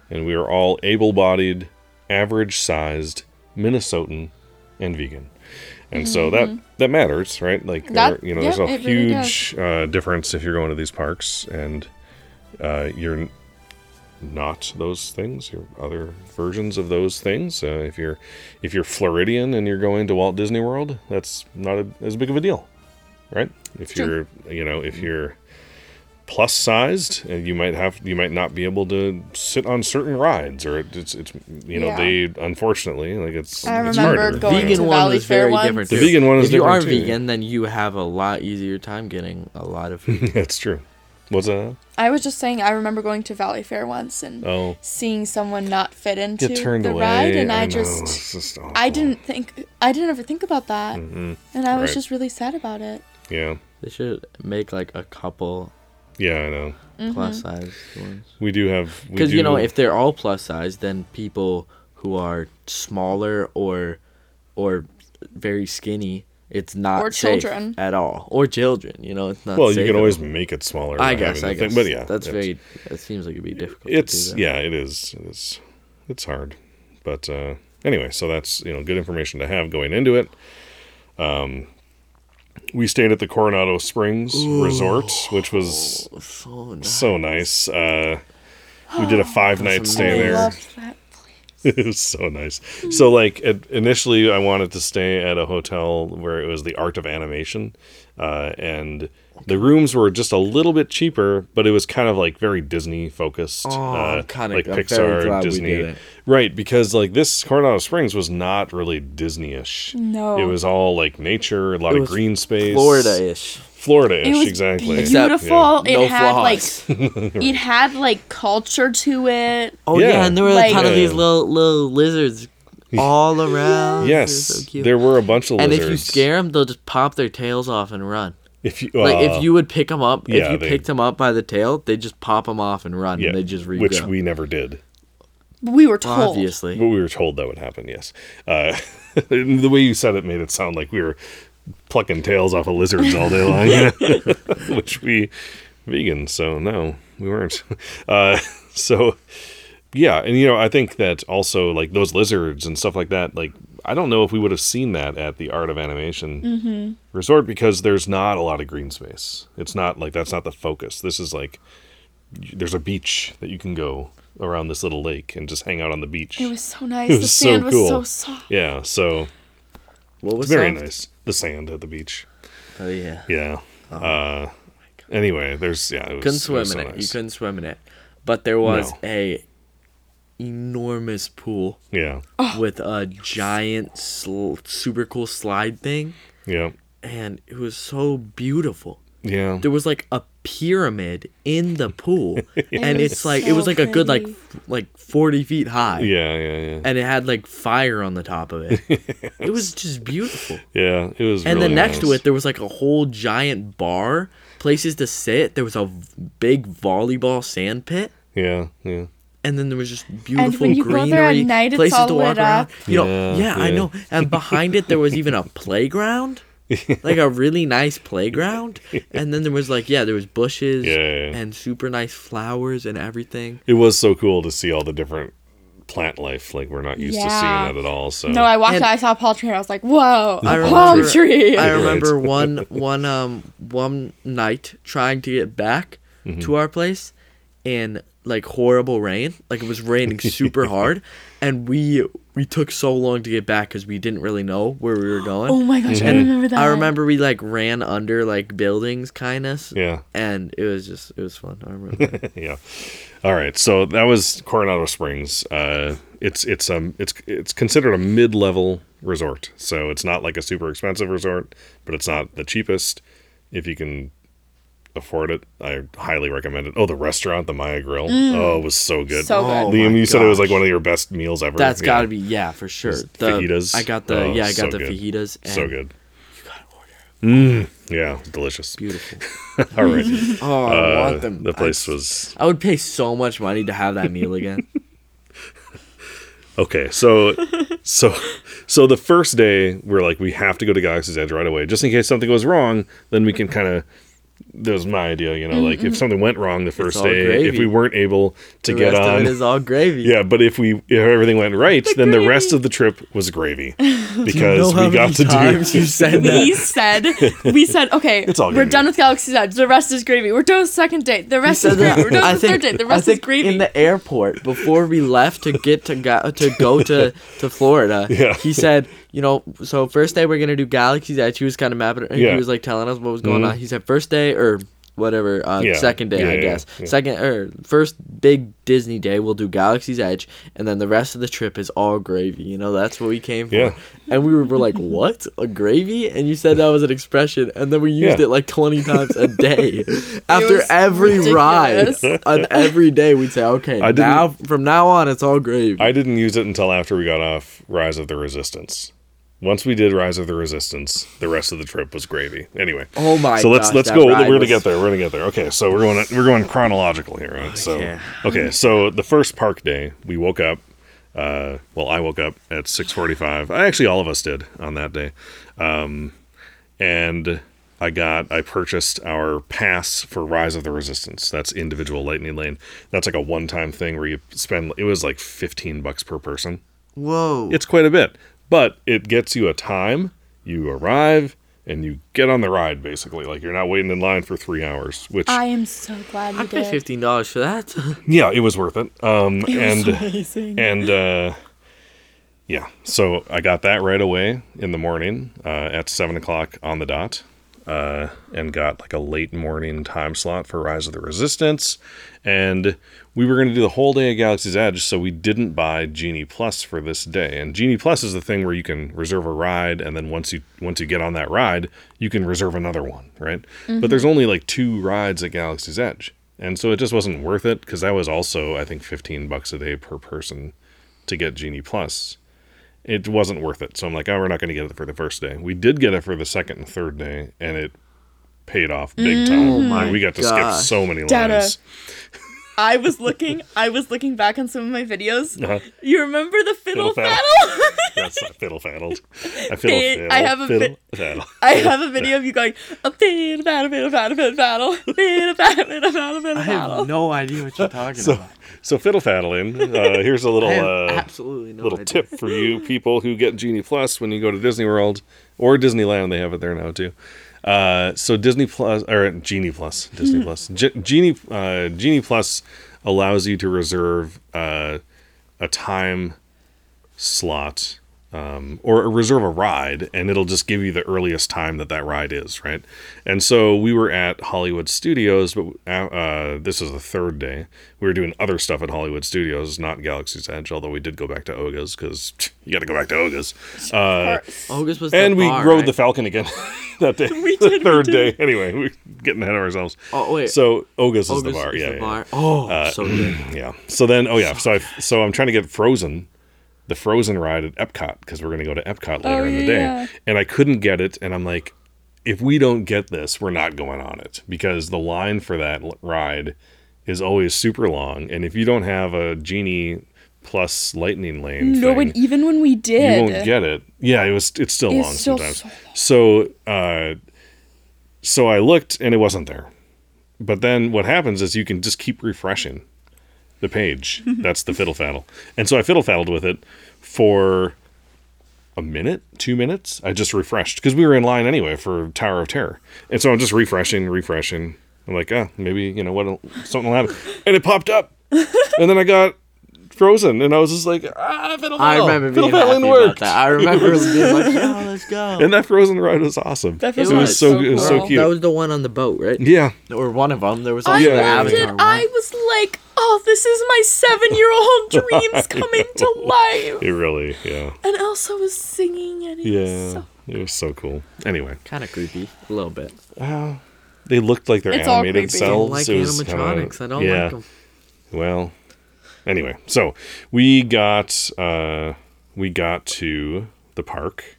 and we were all able-bodied, average-sized Minnesotan, and vegan. And so that that matters, right? Like there, That- you know, there's a it really huge uh, difference if you're going to these parks and uh, you're not those things. You're other versions of those things. Uh, if you're if you're Floridian and you're going to Walt Disney World, that's not a, as big of a deal, right? If True. you're you know if you're plus sized, uh, you might have you might not be able to sit on certain rides, or it's it's you know Yeah. they unfortunately like it's I it's remember harder. going vegan to one Valley was Fair very once. different. The too. vegan one is If you different are too. vegan, then you have a lot easier time getting a lot of food. That's true. What's that? I was just saying, I remember going to Valleyfair once and Oh, seeing someone not fit into get turned the away. ride, and I, know, just, it's just awful. I didn't think, I didn't ever think about that, Mhm. and I was Right. just really sad about it. Yeah, they should make like a couple yeah, I know. Mm-hmm. plus size ones. We do have Because you know, if they're all plus size, then people who are smaller or or very skinny, it's not Or safe children. at all. Or children, you know, it's not. well, you can always all. make it smaller. I guess. I the thing, guess. but yeah, that's very. It seems like it'd be difficult. It's to do that. yeah, it is. It is. It's hard, but uh, anyway, so that's you know good information to have going into it. Um, we stayed at the Coronado Springs Resort, which was so nice. so nice. Uh, we did a five night stay I there. loved that. it was so nice. So like it, initially, I wanted to stay at a hotel where it was the Art of Animation, uh, and the rooms were just a little bit cheaper, but it was kind of like very Disney focused, Oh, uh, kinda- like I'm very Pixar, glad we Disney, did it. right? Because like this Coronado Springs was not really Disney-ish. No. it was all like nature, a lot It of was green space, Florida-ish. Florida-ish, It was exactly. Except- beautiful. it no had flaws. like, it had like culture to it. Oh Yeah. yeah, and there were Like- kind ton of these little little lizards all around. Yes, so there were a bunch of lizards. and if you scare them, they'll just pop their tails off and run. If you, Like uh, if you would pick them up, yeah, if you they- picked them up by the tail, they just pop them off and run, yeah, and they just re which we never did. We were told. obviously. But we were told that would happen, yes. Uh, the way you said it made it sound like we were plucking tails off of lizards all day long, which we vegan, so no, we weren't. Uh, so yeah, and you know, I think that also like those lizards and stuff like that, like I don't know if we would have seen that at the Art of Animation Resort because there's not a lot of green space. It's not like that's not the focus. This is like there's a beach that you can go around this little lake and just hang out on the beach. It was so nice. It the was so sand was so soft. Yeah, so What was very soft? nice. The sand at the beach. Oh yeah. Yeah. uh anyway, there's yeah, it was, couldn't it swim was in so it. You couldn't swim in it, but there was No. a enormous pool Yeah. Oh. with a giant, sl- super cool slide thing, Yeah. and it was so beautiful. Yeah. there was like a pyramid in the pool, and was it's like it was like a good like f- like forty feet high. Yeah, yeah, yeah. And it had like fire on the top of it. it was just beautiful. Yeah, it was. And really then next to it, there was like a whole giant bar, places to sit. There was a v- big volleyball sand pit. Yeah, yeah. And then there was just beautiful when you go there at night, it's places all to lit walk around. up. You know, Yeah, yeah, I know. And behind it, there was even a playground, like a really nice playground. And then there was like, yeah, there was bushes Yeah, yeah, yeah. and super nice flowers and everything. It was so cool to see all the different plant life. Like we're not used to seeing that at all. So No, I walked And- out, I saw a palm tree, and I was like, whoa, I a remember, palm tree. I remember one one um one night trying to get back Mm-hmm. to our place in like horrible rain. Like it was raining super hard, and we we took so long to get back because we didn't really know where we were going. oh my gosh, I remember that. I remember we like ran under like buildings, kind of. Yeah. And it was just it was fun. I remember. that. yeah. All right. So that was Coronado Springs. Uh, it's it's um it's it's considered a mid-level resort. So it's not like a super expensive resort, but it's not the cheapest. If you can afford it, I highly recommend it. Oh, the restaurant, the Maya Grill. Oh, it was so good. So good. Oh Liam, my you said it was like one of your best meals ever. That's Yeah. got to be yeah for sure. The fajitas. I got the Oh, yeah I so got the good. fajitas. And so good. You gotta order. Mm, yeah, delicious. Beautiful. All right. Oh, I Uh, want them. the place I, was I would pay so much money to have that meal again. Okay, so so so the first day we're like we have to go to Galaxy's Edge right away, just in case something goes wrong. Then we can kind of. That was my idea, you know, like if mm-hmm. something went wrong the first all day, if we weren't able to the get rest on, of it is all gravy. yeah. But if we if everything went right, then the rest of the trip was gravy because know how we got many to do. times you said we that. said, we said, okay, It's all we're done with Galaxy's Edge. The rest is gravy. We're done with second date. The rest is gravy. We're done I with third think, date. The I rest is think gravy. in the airport before we left to get to go, to go to, to Florida, Yeah. he said, you know, so first day we're gonna do Galaxy's Edge. He was kind of mapping. Yeah. He was like telling us what was going on. He said first day or whatever, uh, Yeah. second day Yeah, I yeah, guess. yeah. Second or first big Disney day we'll do Galaxy's Edge, and then the rest of the trip is all gravy. You know, that's what we came for. Yeah. And we were, were like, what? A gravy? And you said that was an expression, and then we used Yeah. it like 20 times a day. After every ridiculous. ride, on every day, we'd say, okay, I now from now on, it's all gravy. I didn't use it until after we got off Rise of the Resistance. Once we did Rise of the Resistance, the rest of the trip was gravy. Anyway. Oh my So let's gosh, let's go. We're gonna was- get there. We're gonna get there. Okay, so we're going we're going chronological here. Right? So yeah. okay, so the first park day, we woke up. Uh, well, I woke up at six forty-five. I Actually, all of us did on that day, um, and I got I purchased our pass for Rise of the Resistance. That's individual Lightning Lane. That's like a one-time thing where you spend. It was like fifteen bucks per person Whoa. it's quite a bit, but it gets you a time. You arrive and you get on the ride basically. Like you're not waiting in line for three hours. Which I am so glad you I paid did. $15 for that. yeah, it was worth it. Um, and amazing. and uh, yeah, so I got that right away in the morning uh, at seven o'clock on the dot. Uh, and got like a late morning time slot for Rise of the Resistance. And we were going to do the whole day of Galaxy's Edge, so we didn't buy Genie Plus for this day. And Genie Plus is the thing where you can reserve a ride, and then once you once you get on that ride, you can reserve another one, right? But there's only like two rides at Galaxy's Edge, and so it just wasn't worth it because that was also I think 15 bucks a day per person to get Genie Plus it wasn't worth it. So I'm like, oh, we're not going to get it for the first day. We did get it for the second and third day, and it paid off big time. Mm. Oh my we got to gosh. skip so many Data. lines. I was looking. I was looking back on some of my videos. Uh-huh. You remember the fiddle, Fiddle faddle. faddle? That's not fiddle faddled. I fiddle Hey, faddle. I have a fiddle bit- faddle. I have a video of you going a fiddle faddle fiddle faddle fiddle faddle fiddle faddle fiddle faddle fiddle I have no idea what you're talking So, about. so fiddle faddling. Uh, here's a little uh, absolutely no little idea. tip for you people who get Genie Plus when you go to Disney World or Disneyland. They have it there now too. Uh, so Disney Plus or Genie Plus, Disney Plus, G- Genie uh, Genie Plus allows you to reserve uh, a time slot um, or reserve a ride, and it'll just give you the earliest time that that ride is, right? And so we were at Hollywood Studios, but uh, uh, this is the third day. We were doing other stuff at Hollywood Studios, not Galaxy's Edge, although we did go back to Oga's because you got to go back to Oga's. Uh, Oga's was the and we bar, rode right? the Falcon again. that day. We the did, we third did. day. Anyway, we're getting ahead of ourselves. Oh, wait. So Oga's is Oh, the bar. is yeah, the yeah. bar. Oh, Uh, so good. Yeah. So then, oh yeah. So I so I'm trying to get Frozen, the Frozen ride at Epcot because we're gonna go to Epcot later Oh, in the yeah, day, and I couldn't get it, and I'm like, if we don't get this, we're not going on it because the line for that l- ride is always super long, and if you don't have a genie plus lightning lane, No, thing, even when we did, you won't get it. Yeah, it was. It's still It's long still sometimes. so So, uh, so I looked and it wasn't there. But then what happens is you can just keep refreshing the page. That's the fiddle faddle. And so I fiddle faddled with it for a minute, two minutes. I just refreshed because we were in line anyway for Tower of Terror. And so I'm just refreshing, refreshing. I'm like, ah, maybe you know what, something will happen. And it popped up, and then I got frozen, and I was just like, ah, fiddle I faddle. remember fiddle being happy faddling about that. I remember being like, "Yeah, let's go." And that frozen ride was awesome. That it Frozen was was so so it was so cute. That was the one on the boat, right? yeah, Or one of them. There was I also Yeah, the yeah, loved yeah. it. One. I was like, oh, this is my seven-year-old dreams coming to life. it really, yeah, And Elsa was singing, and it was yeah, so it was so cool. Anyway, Kind of creepy, a little bit. Wow. They looked like they're It's all animated creepy. I don't cells. like It animatronics. kinda- I don't yeah, like them. Well, anyway, so we got uh, we got to the park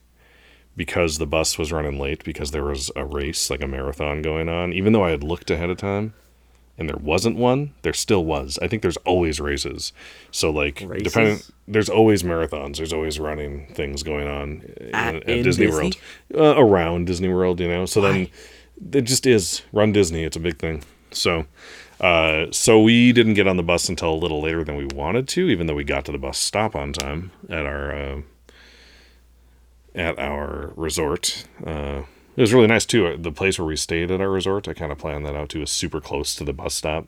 because the bus was running late because there was a race, like a marathon going on. Even though I had looked ahead of time and there wasn't one, there still was. I think there's always races. So like Races? depending there's always marathons. There's always running things going on in, At- at in Disney, Disney? World. Uh, around Disney World, you know. So then it just is run Disney. It's a big thing. So uh, so we didn't get on the bus until a little later than we wanted to, even though we got to the bus stop on time at our uh, at our resort. Uh, it was really nice too. The place where we stayed at our resort, I kind of planned that out too, was super close to the bus stop,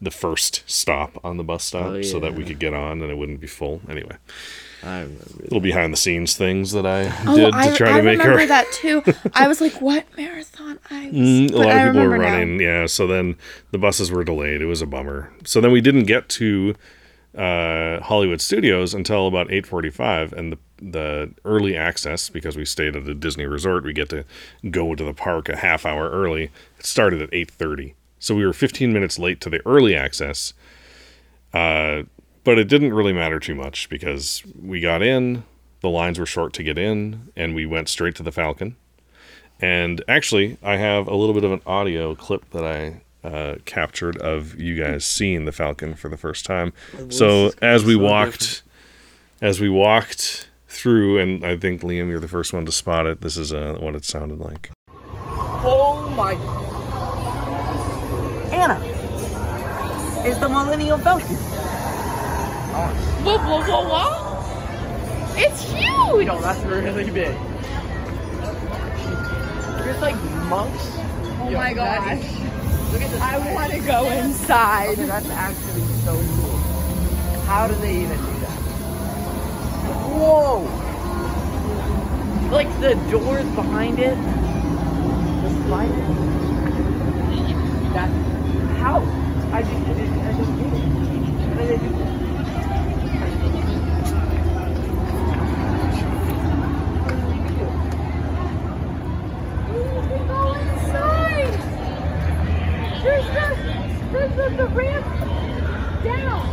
the first stop on the bus stop, Oh, so that we could get on and it wouldn't be full. Anyway, I remember. little behind the scenes things that I Oh, did I, to try I to make her. I remember that too. I was like, "What marathon?" I was. Mm, a but lot I of people were remember now. running, yeah. So then the buses were delayed. It was a bummer. So then we didn't get to uh, Hollywood Studios until about eight forty-five, and the the early access because we stayed at a Disney resort. We get to go to the park a half hour early. It started at eight thirty, so we were fifteen minutes late to the early access. Uh, but it didn't really matter too much because we got in. The lines were short to get in, and we went straight to the Falcon. And actually, I have a little bit of an audio clip that I uh, captured of you guys seeing the Falcon for the first time. So as we so walked, different. as we walked through, and I think Liam, you're the first one to spot it. This is uh, what it sounded like. Oh my. Anna. It's the Millennium Falcon. Whoa, whoa, whoa, whoa! It's huge. No, that's really big. There's like monks. Oh my gosh! Look at this. I want to go inside. Okay, that's actually so cool. How do they even do that? Whoa! Like the doors behind it. The slider. That. How? I just, I just, I just did it. How do they do that? The, the, the ramp down.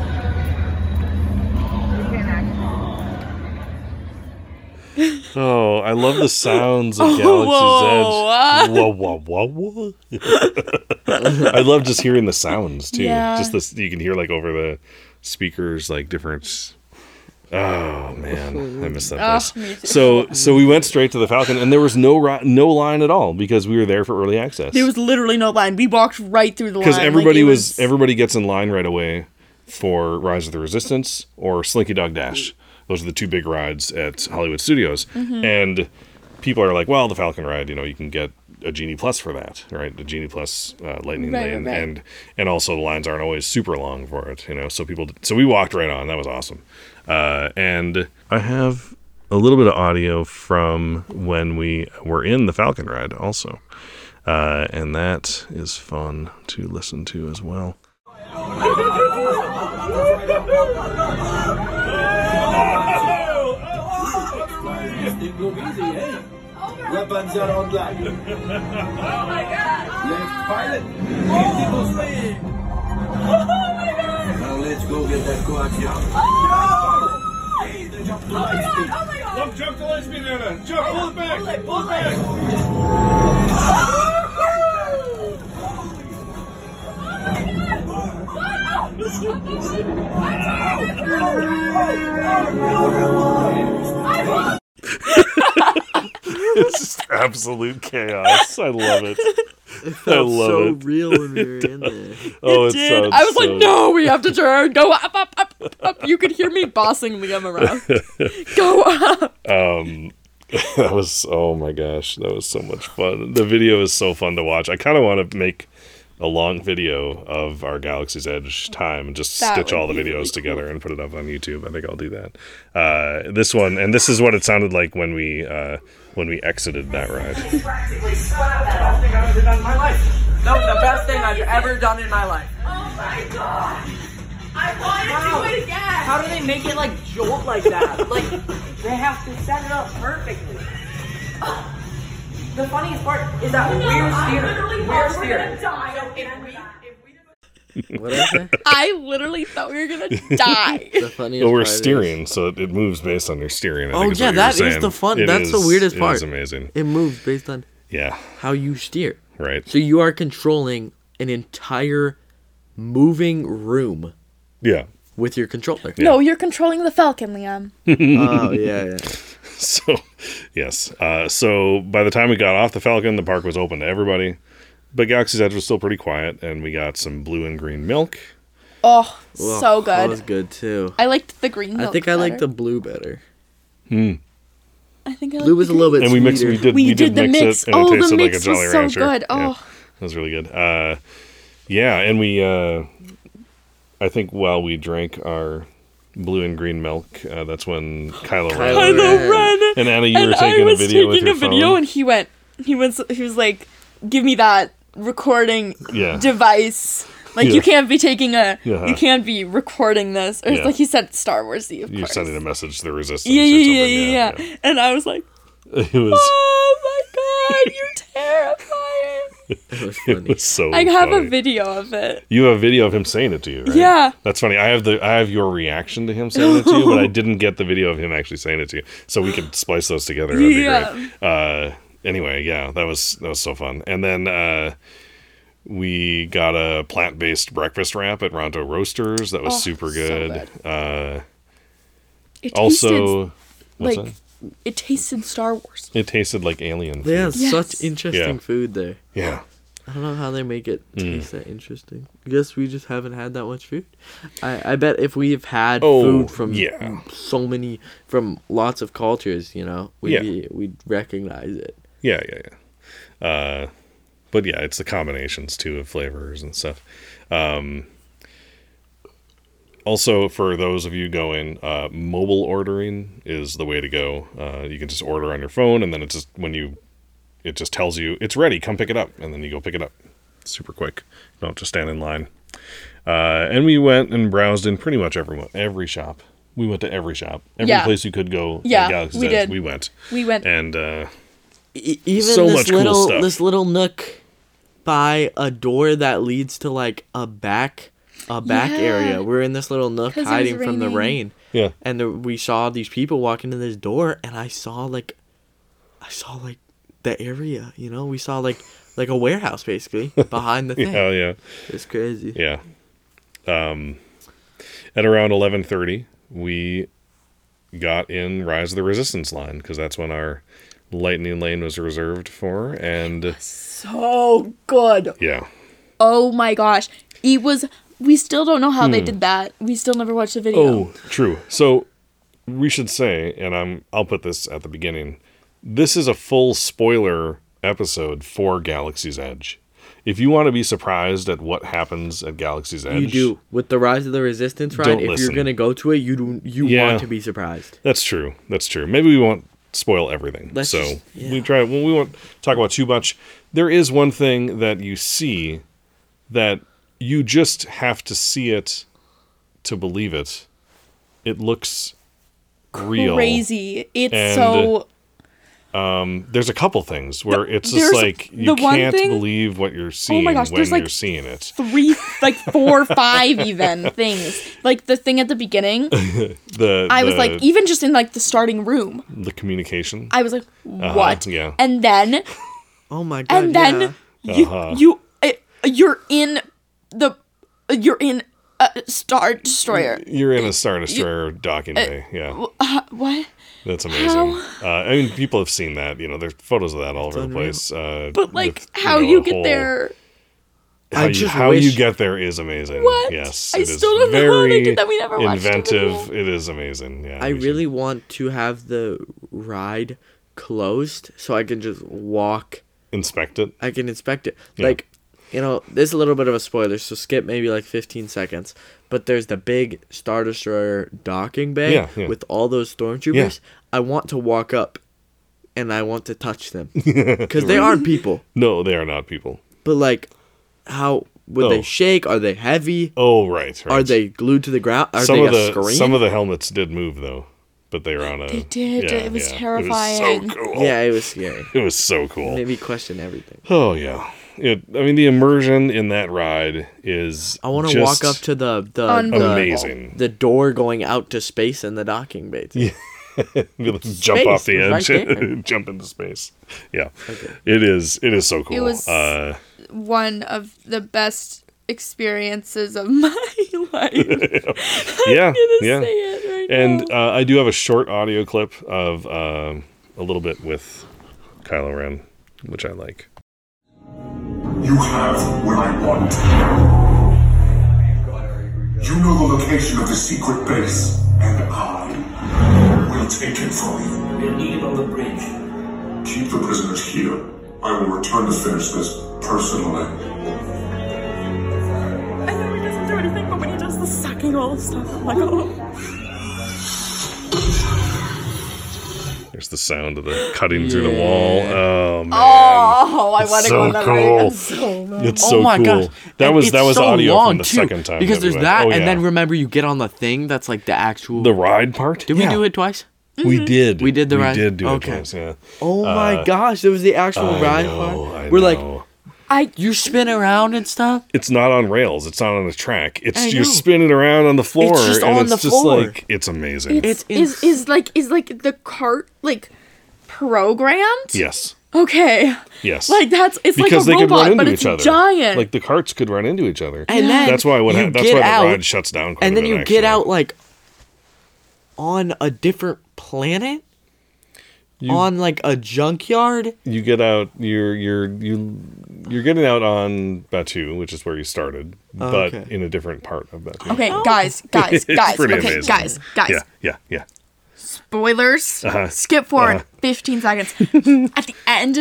You can't actually. Oh, I love the sounds of oh, Galaxy's whoa, Edge. Whoa, whoa, whoa, whoa. I love just hearing the sounds too. Yeah. Just this, you can hear like over the speakers, like different. Oh man, I miss that Oh, place. too. So, so we went straight to the Falcon, and there was no ri- no line at all because we were there for early access. There was literally no line. We walked right through the line. because everybody it was, everybody gets in line right away for Rise of the Resistance or Slinky Dog Dash. Those are the two big rides at Hollywood Studios, Mm-hmm. and people are like, "Well, the Falcon ride, you know, you can get a Genie Plus for that, right? The Genie Plus uh, Lightning Right, Lane, right. and and also the lines aren't always super long for it, you know. So people, so we walked right on. That was awesome, uh, and I have a little bit of audio from when we were in the Falcon ride also. Uh, and that is fun to listen to as well. Weapons are online. Oh my god! Left pilot. Holy! Oh my god! Now let's go get that coaxium. Jump the to Oh my light god! speed. Oh my god! Oh jump, jump to light speed, Anna. Jump, pull it back. Pull it, pull it back. Oh It's just absolute chaos. I love it. I Felt love so it. real when we were in there. Oh, it Did I was so- like, no, we have to turn. Go up, up, up, up, up. You could hear me bossing Liam around. Go up. that was oh my gosh, that was so much fun. The video is so fun to watch. I kind of want to make a long video of our Galaxy's Edge time and just That stitch all the videos really together and put it up on YouTube. I think I'll do that. Uh, this one and this is what it sounded like when we uh, when we exited that ride. Practically slap that. Best thing I've ever done in my life. That was the best thing I've ever done in my life. Oh my god! I want to do it again! How do they make it like jolt like that? like they have to set it up perfectly. The funniest part is that No, we're I steering. literally We're thought we were steering. gonna die. So Okay, if if we What is it? I literally thought we were gonna die. The funniest Well, we're part is- steering, so it, it moves based on your steering. I Oh, think is yeah, what you were that is saying. the fun- It that's the weirdest It part. is amazing. It moves based on Yeah, how you steer. right. So you are controlling an entire moving room Yeah. with your controller. No, you're controlling the Falcon, Liam. Oh yeah, yeah. So, yes. Uh, so by the time we got off the Falcon, the park was open to everybody. But Galaxy's Edge was still pretty quiet, and we got some blue and green milk. Oh, Well, so good. That was good too. I liked the green. Milk. I think I like better. the blue better. Hmm. I think I Blue was a little bit and we mixed. sweeter. We did. We We, did the mix mix. it, and it Oh, the tasted like a mix Jolly was so Rancher. good. Yeah, Oh. that was really good. Uh, yeah, and we. Uh, I think while we drank our blue and green milk, uh, that's when Kylo, Kylo Ren Kylo Ren. and Anna, you and were taking I was a video with taking your a video, phone. and he went. He was. He was like, "Give me that recording Yeah. device." Like Yeah. you can't be taking a, Yeah. you can't be recording this, or Yeah. like he said, Star Warsy, of You're course. sending a message to the resistance. yeah, or yeah, yeah, yeah, yeah, And I was like. It was. "Oh my god, you're terrifying!" It was It was so. I have funny. a video of it. You have a video of him saying it to you, right? Yeah. That's funny. I have the I have your reaction to him saying it to you, but I didn't get the video of him actually saying it to you. So we could splice those together. That'd Yeah. be great. Uh, anyway, yeah, that was that was so fun. And then uh, we got a plant based breakfast wrap at Ronto Roasters. That was Oh, super so good. Uh, It tasted also, what's like that? it tasted Star Wars. It tasted like alien. They have. Yes. such interesting Yeah. food there. Yeah. I don't know how they make it Mm. taste that interesting. I guess we just haven't had that much food. I, I bet if we've had Oh, food from yeah. so many from lots of cultures, you know, we'd Yeah. be, we'd recognize it. Yeah, yeah, yeah. Uh, but yeah, it's the combinations too of flavors and stuff. Um, also, for those of you going, uh, mobile ordering is the way to go. Uh, you can just order on your phone, and then it just when you, it just tells you it's ready. Come pick it up, and then you go pick it up. Super quick. Don't have to stand in line. Uh, and we went and browsed in pretty much everyone, every shop. We went to every shop, every Yeah. place you could go. Yeah, we Edge, did. We went, We went. and uh, E- even So this much cool little stuff. this little nook by a door that leads to like a back a back Yeah. area. We're in this little nook hiding from the rain. yeah, and the, we saw these people walking in this door and i saw like i saw like the area you know we saw like like a warehouse basically behind the thing yeah, yeah. it's crazy Yeah. Um, at around eleven thirty, we got in Rise of the Resistance line because that's when our lightning lane was reserved for, and so good. yeah, Oh my gosh. It was we still don't know how they did that. We still never watched the video. Hmm. Oh, true. So we should say, and I'm I'll put this at the beginning. This is a full spoiler episode for Galaxy's Edge. If you want to be surprised at what happens at Galaxy's Edge, you do with the rise of the resistance ride Don't if listen. you're gonna go to it you do you Yeah. want to be surprised That's true. That's true. Maybe we won't spoil everything. Let's so just- yeah. we try. Well, we won't talk about too much. There is one thing that you see that you just have to see it to believe it. It looks real. Crazy. It's so Um, there's a couple things where The- it's just like you can't thing- believe what you're seeing oh my gosh, when there's, you're like, seeing it. Three, like four, five, even things. Like the thing at the beginning, The I was like, even just in like the starting room, the communication. I was like, what? yeah. And then, Oh my god. and then yeah. you, Uh-huh. you, uh, you're in the, you're in a Star Destroyer. You're in a Star Destroyer docking bay. Yeah, Uh, what? That's amazing. Uh, I mean, people have seen that. You know, there's photos of that all over the place. Uh, But like, with, how know, you get whole- there? How, I you, just how you get there is amazing. What? Yes, I it is still don't know how they very did that. We never watched the inventive. It is amazing. Yeah, I we should- really want to have the ride closed so I can just walk. inspect it. I can inspect it. Yeah. Like, you know, there's a little bit of a spoiler, so skip maybe like 15 seconds. But there's the big Star Destroyer docking bay Yeah, yeah. with all those stormtroopers. I want to walk up and I want to touch them because they aren't people. No, they are not people. But like, how would Oh. they shake? Are they heavy? Oh, right. right. Are they glued to the ground? Are some they of a the screen? some of the helmets did move though, but they were on a. They did. It was It terrifying. was so cool. yeah, it was scary. It was so cool. Made me question everything. Oh yeah. It, I mean, the immersion in that ride is. I want to walk up to the the, Unbelievable. the amazing. the door going out to space and the docking bay. too. Be like, jump off the edge, was right jump into space. Yeah, it is. It is so cool. It was- uh, One of the best experiences of my life. yeah, yeah. right and uh, I do have a short audio clip of uh, a little bit with Kylo Ren, which I like. You have what I want. You know the location of the secret base, and I will take it from you. We'll need it on the bridge. Keep the prisoners here. I will return to finish this personally. I know he doesn't do anything, but when he does the sucking all stuff, I'm like, oh. There's the sound of the cutting through the wall. Oh man, Oh, I want to so go on that cool. ride so much. it's oh my cool. gosh. That And was that was so audio long, from the too, second time Because we there's went. that, Oh, and then remember you get on the thing that's like the actual. the ride part. did we do it twice? We mm-hmm. did. We did the we ride? We did do Okay. it twice. Yeah. Oh my uh, gosh, there was the actual I ride know, part. I We're like, know. I you spin around and stuff. it's not on rails. It's not on a track. It's I you're know. spinning around on the floor, It's just and on it's the just floor. like it's amazing. It's is is like is like the cart like programmed? yes, Okay. yes. Like that's it's because like they a could run robot, into but each it's other. giant. Like the carts could run into each other. And then that's why what you ha- that's get why the out, ride shuts down. Quite and a then bit, you actually. get out like on a different planet. You- on like a junkyard. you get out you're you're you you're getting out on Batuu, which is where you started, but okay. in a different part of Batuu. okay, guys, guys, It's guys. pretty Okay, amazing. guys, guys. Yeah, yeah, yeah. Spoilers. Uh-huh. Skip forward Uh-huh. 15 seconds. At the end,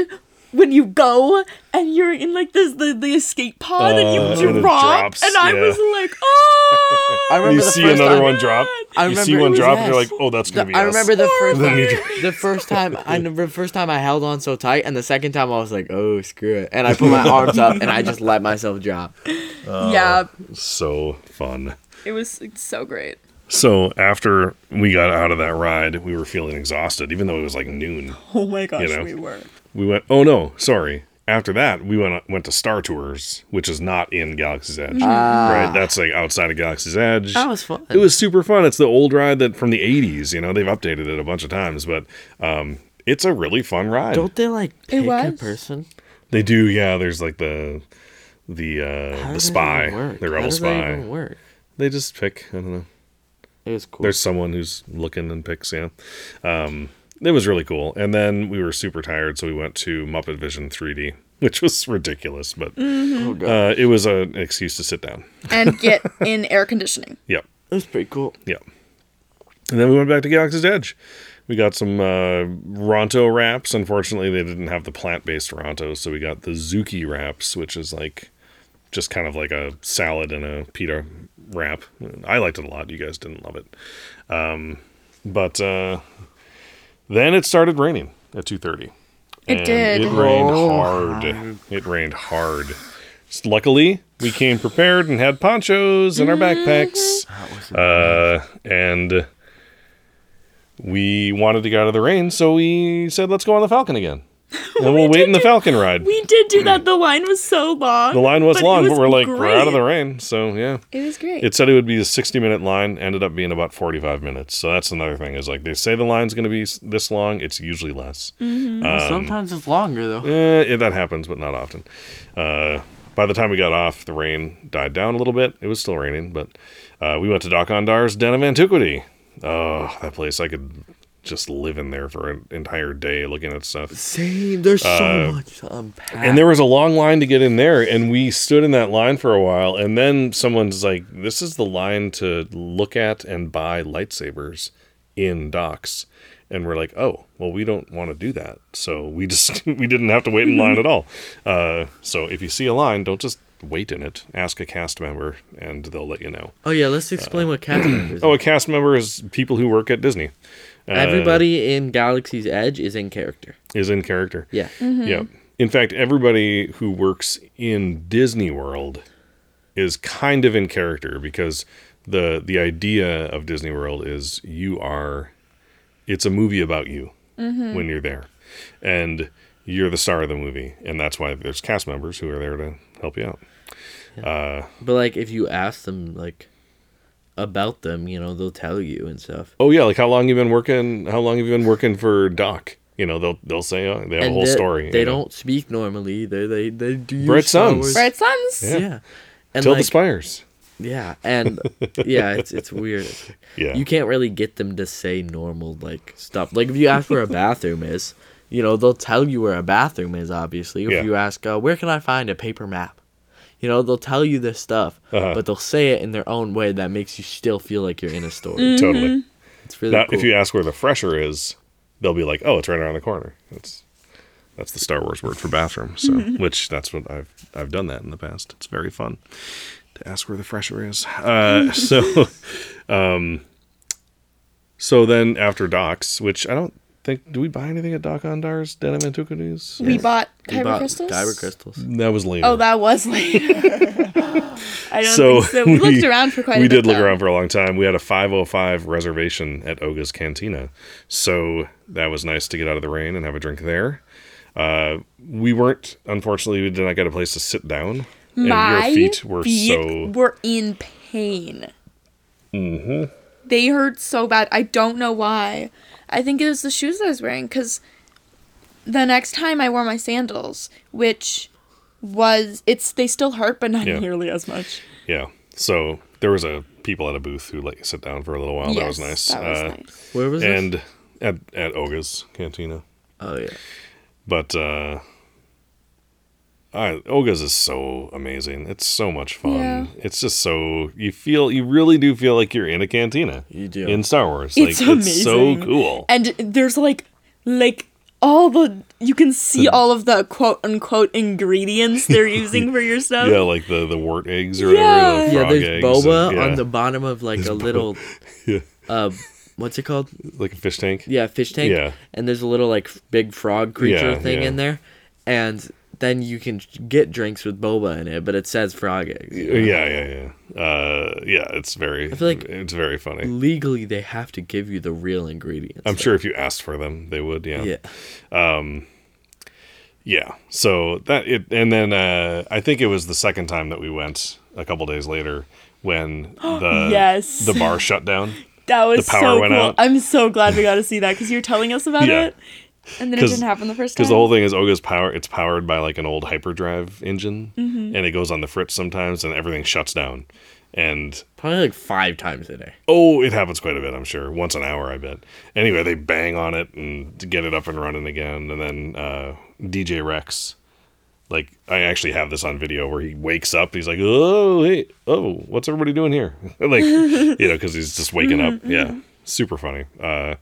when you go and you're in like this the, the escape pod and Uh, you and it drop, drops, and I yeah. was like, oh. I remember You the see first another time- one drop. I you see one drop, and you're like, "Oh, that's gonna be." I us. remember the first time, the first time I remember the first time I held on so tight, and the second time I was like, "Oh, screw it!" And I put my arms up and I just let myself drop. yeah, so fun. it was so great. So after we got out of that ride, we were feeling exhausted, even though it was like noon. Oh my gosh, know. we were. We went. Oh no, sorry. After that, we went went to Star Tours, which is not in Galaxy's Edge. Right, that's like outside of Galaxy's Edge. That was fun. It was super fun. It's the old ride that from the '80s. You know, they've updated it a bunch of times, but um, it's a really fun ride. Don't they like pick a person? They do, yeah. There's like the the How uh, the does that spy, even work? the How rebel does that spy. even work? They just pick. I don't know. It was cool. There's someone who's looking and picks. Yeah, um, it was really cool. And then we were super tired, so we went to Muppet Vision 3D, which was ridiculous, but oh, uh, it was a, an excuse to sit down. And get in air conditioning. Yep, it was pretty cool. yep. And then we went back to Galaxy's Edge. We got some uh, Ronto wraps. Unfortunately, they didn't have the plant-based Ronto, so we got the Zuki wraps, which is like just kind of like a salad and a pita wrap. I liked it a lot. You guys didn't love it, um, but uh, then it started raining at two thirty. It did. It rained Oh, hard. It rained hard. S- Luckily, we came prepared and had ponchos in our backpacks. Uh, and we wanted to get out of the rain, so we said, let's go on the Falcon again. And we'll wait in the do- Falcon ride. We did do that. The line was so long. the line was but long, was but we're like, we're out of the rain. So, yeah. It was great. It said it would be a 60 minute line, ended up being about 45 minutes. So that's another thing is like they say the line's going to be this long, it's usually less. Mm-hmm. Um, Sometimes it's longer though. Eh, yeah, that happens, but not often. Uh, by the time we got off, the rain died down a little bit. It was still raining, but uh, we went to Dok-Ondar's Den of Antiquity. Oh, that place! I could just living there for an entire day looking at stuff. Same. There's Uh, so much to unpack. And there was a long line to get in there, and we stood in that line for a while. And then someone's like, "This is the line to look at and buy lightsabers in docks." And we're like, "Oh, well, we don't want to do that." So we just we didn't have to wait in line at all. Uh, so if you see a line, don't just wait in it. Ask a cast member, and they'll let you know. oh yeah, let's explain what cast members. Oh, a cast member is people who work at Disney. Uh, Everybody in Galaxy's Edge is in character. is in character. Yeah. Yeah. In fact, everybody who works in Disney World is kind of in character because the the idea of Disney World is you are it's a movie about you when you're there. And you're the star of the movie, and that's why there's cast members who are there to help you out. But like if you ask them like about them, you know, they'll tell you and stuff. Oh yeah, like how long you been working? How long have you been working for Doc? You know, they'll they'll say oh, they have a whole they, story. They don't speak normally. They they they do use Bright Star Suns. Bright Suns. Yeah. Yeah. And Till the Spires. yeah, and yeah, it's it's weird. Yeah. You can't really get them to say normal like stuff. Like if you ask where a bathroom is, you know, they'll tell you where a bathroom is. Obviously, if Yeah. you ask, uh, where can I find a paper map? You know, they'll tell you this stuff, Uh-huh. but they'll say it in their own way that makes you still feel like you're in a story. Totally. It's really Now, cool. if you ask where the fresher is, they'll be like, "Oh, it's right around the corner." That's that's the Star Wars word for bathroom. So, which that's what I've I've done that in the past. It's very fun to ask where the fresher is. Uh, so, um, so then after docs, which I don't think do we buy anything at Dok-Ondar's Den of Antiquities? We bought We kyber bought crystals. Kyber crystals. That was later. Oh, that was later. I don't so think so. We, looked around for quite a while. we did look though. around for a long time we had a 505 reservation at oga's cantina so that was nice to get out of the rain and have a drink there uh, we weren't unfortunately we did not get a place to sit down and My your feet were feet so were in pain. Mm-hmm. They hurt so bad. I don't know why. I think it was the shoes I was wearing because the next time I wore my sandals, which was it's they still hurt, but not Yeah. nearly as much. yeah so there was a people at a booth who let you sit down for a little while that was nice That was uh, nice. Where was this? and at, at oga's cantina Oh yeah. but uh I, Oga's is so amazing. It's so much fun. Yeah. It's just so you feel you really do feel like you're in a cantina. You do. in Star Wars. It's like it's so cool. And there's like like all the you can see all of the quote unquote ingredients they're using for your stuff. Yeah, like the the wart eggs or Yeah. whatever. The Yeah, there's eggs boba and- yeah, on the bottom of like a little Yeah. uh what's it called? like a fish tank. Yeah, fish tank. Yeah. And there's a little like big frog creature Yeah, thing yeah. in there. And then you can get drinks with boba in it, but it says frog eggs. Yeah, yeah, yeah. Uh, yeah, it's very. I feel like- it's very funny. Legally they have to give you the real ingredients. I'm sure if you asked for them, they would. Yeah. Yeah. Yeah. So that it, and then uh, I think it was the second time that we went a couple days later when the Yes. the bar shut down. That was The power so went cool. out. I'm so glad we got to see that because you're telling us about Yeah. it, and then it 'Cause- didn't happen the first time. Because the whole thing is Oga's power. It's powered by like an old hyperdrive engine, Mm-hmm. and it goes on the fritz sometimes, and everything shuts down. And Probably like five times a day. oh, it happens quite a bit. I'm sure once an hour. I bet. Anyway, they bang on it and get it up and running again, and then uh, DJ Rex. Like I actually have this on video where he wakes up. He's like, "Oh, hey, oh, what's everybody doing here?" like, you know, because he's just waking up. Mm-hmm. Yeah, super funny. Uh,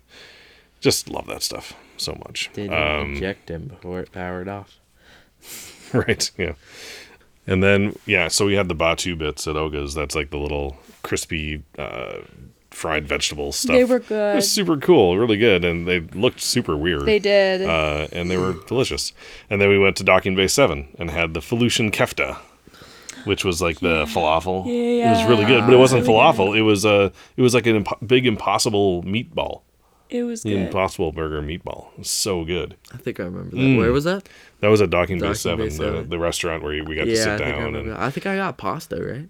just love that stuff so much. Didn't Um, eject him before it powered off. right yeah and then yeah so we had the Batuu bits at oga's that's like the little crispy uh fried vegetable stuff They were good. it good. was super cool really good and they looked super weird They did. uh and they were delicious and then we went to docking bay 7 and had the Felucian kefta which was like the falafel Yeah, it was really good but it wasn't falafel it was uh it was like a impo- big impossible meatball It was The good. Impossible Burger meatball. It was so good. I think I remember that. Mm. Where was that? That was at Docking Bay Seven, Bay the, 7. the restaurant where we got to sit I think I down. And I think I got pasta, right?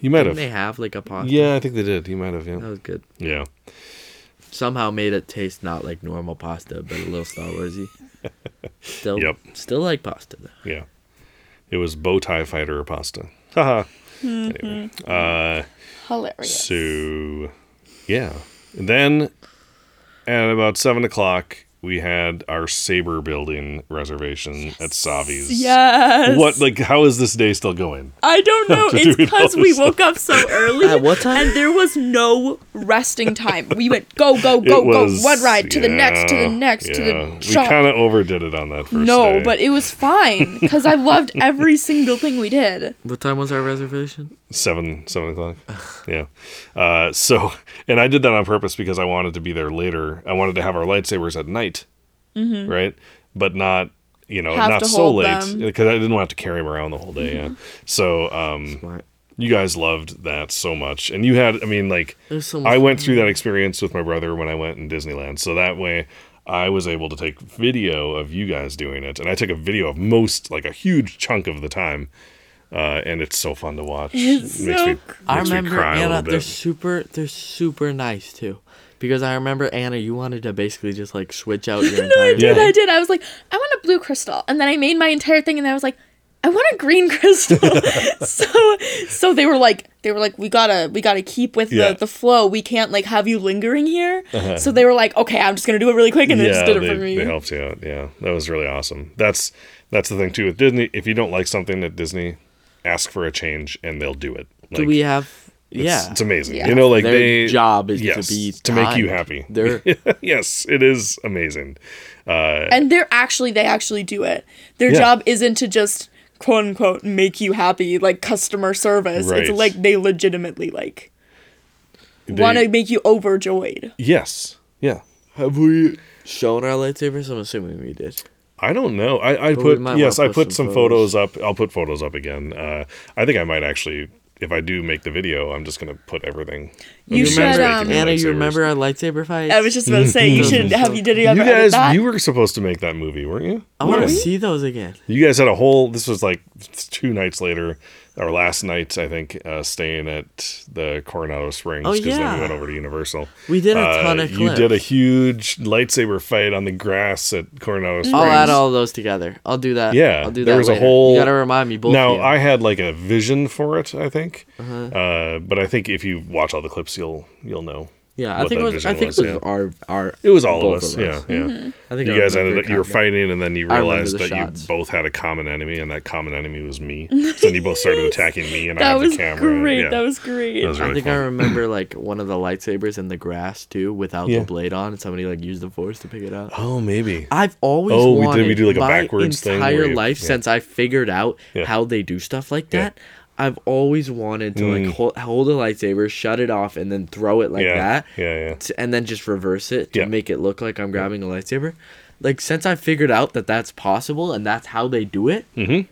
you might Didn't have. they have like a pasta? Yeah, I think they did. You might have. Yeah, that was good. Yeah. Somehow made it taste not like normal pasta, but a little Star Warsy. Still, Yep. still like pasta though. Yeah. It was bow tie fighter pasta. Haha. Mm-hmm. Anyway. Uh, Hilarious. so yeah. And then at about seven o'clock, we had our saber building reservation at Savi's. Yes. What like how is this day still going? I don't know. to It's because we woke up so early. At what time? And there was no resting time. We went go go go was- go one ride to the next to the yeah, next to yeah. the We shop. kind of overdid it on that first no, day. but it was fine because I loved every single thing we did. What time was our reservation? seven seven o'clock yeah uh so and i did that on purpose because i wanted to be there later i wanted to have our lightsabers at night right but not you know Mm-hmm. Have not so late because i didn't want to carry him around the whole day yeah so um Smart. you guys loved that so much and you had i mean like so i went fun. through that experience with my brother when i went in disneyland so that way i was able to take video of you guys doing it and i took a video of most like a huge chunk of the time uh, and it's so fun to watch. It's Makes so me, I makes me remember cry a Anna. little They're super. They're super nice too, because I remember Anna. You wanted to basically just like switch out your No, I did. Yeah. I did. I was like, I want a blue crystal, and then I made my entire thing, and then I was like, I want a green crystal. so, so they were like, they were like, we gotta, we gotta keep with Yeah. the the flow. We can't like have you lingering here. Uh-huh. So they were like, okay, I'm just gonna do it really quick, and they just did it they, for me. they helped you out. Yeah, that was really awesome. That's that's the thing too with Disney. If you don't like something at Disney, ask for a change and they'll do it. Do we have? It's, Yeah. it's amazing. Yeah. You know, like Their they job is yes, to be to make you happy. They're yes, it is amazing. Uh, and they're actually, they actually do it. Their Yeah. job isn't to just quote unquote make you happy, like customer service. Right. It's like they legitimately like want to make you overjoyed. Yes. Yeah. have we shown our lightsabers? I'm assuming we did. I don't know. I, I But put yes, I put put some some photos. up. I'll put photos up again. Uh, I think I might actually, if I do make the video, I'm just gonna put everything. You should, guys um, making Anna, you remember our lightsaber fight? I was just about to say you should have you did you You ever edit guys, that? you were supposed to make that movie, weren't you? I want to we? see those again. You guys had a whole. This was like two nights later, or last night, I think, uh, staying at the Coronado Springs Oh, then we went over to Universal. We did a Uh, ton of You did a huge lightsaber fight on the grass at Coronado Springs. I'll add all those together. I'll do that. Yeah, I'll do there that was a whole- You gotta remind me both. now. I had like a vision for it, I think, Uh-huh. uh, but I think if you watch all the clips, you'll you'll know. Yeah, I think it was. I think was, it was yeah. our our. It was all of both us. Yeah, yeah. Mm-hmm. I think You guys ended up you were fighting, and then you realized that shots. you both had a common enemy, and that common enemy was me. so then you both started attacking me, and I had was the camera. great. Yeah. That was great. That was I really think I remember like one of the lightsabers in the grass too, without Yeah. the blade on, and somebody like used the force to pick it up. Oh, maybe. I've always Oh, we did- wanted we do, like, a my backwards thing entire you- life yeah. since I figured out how they do stuff like Yeah. that. I've always wanted to Mm. like hold, hold a lightsaber, shut it off, and then throw it like yeah, that, yeah, yeah. t- and then just reverse it to Yeah. make it look like I'm grabbing a lightsaber. Like since I figured out that that's possible and that's how they do it. Mm-hmm.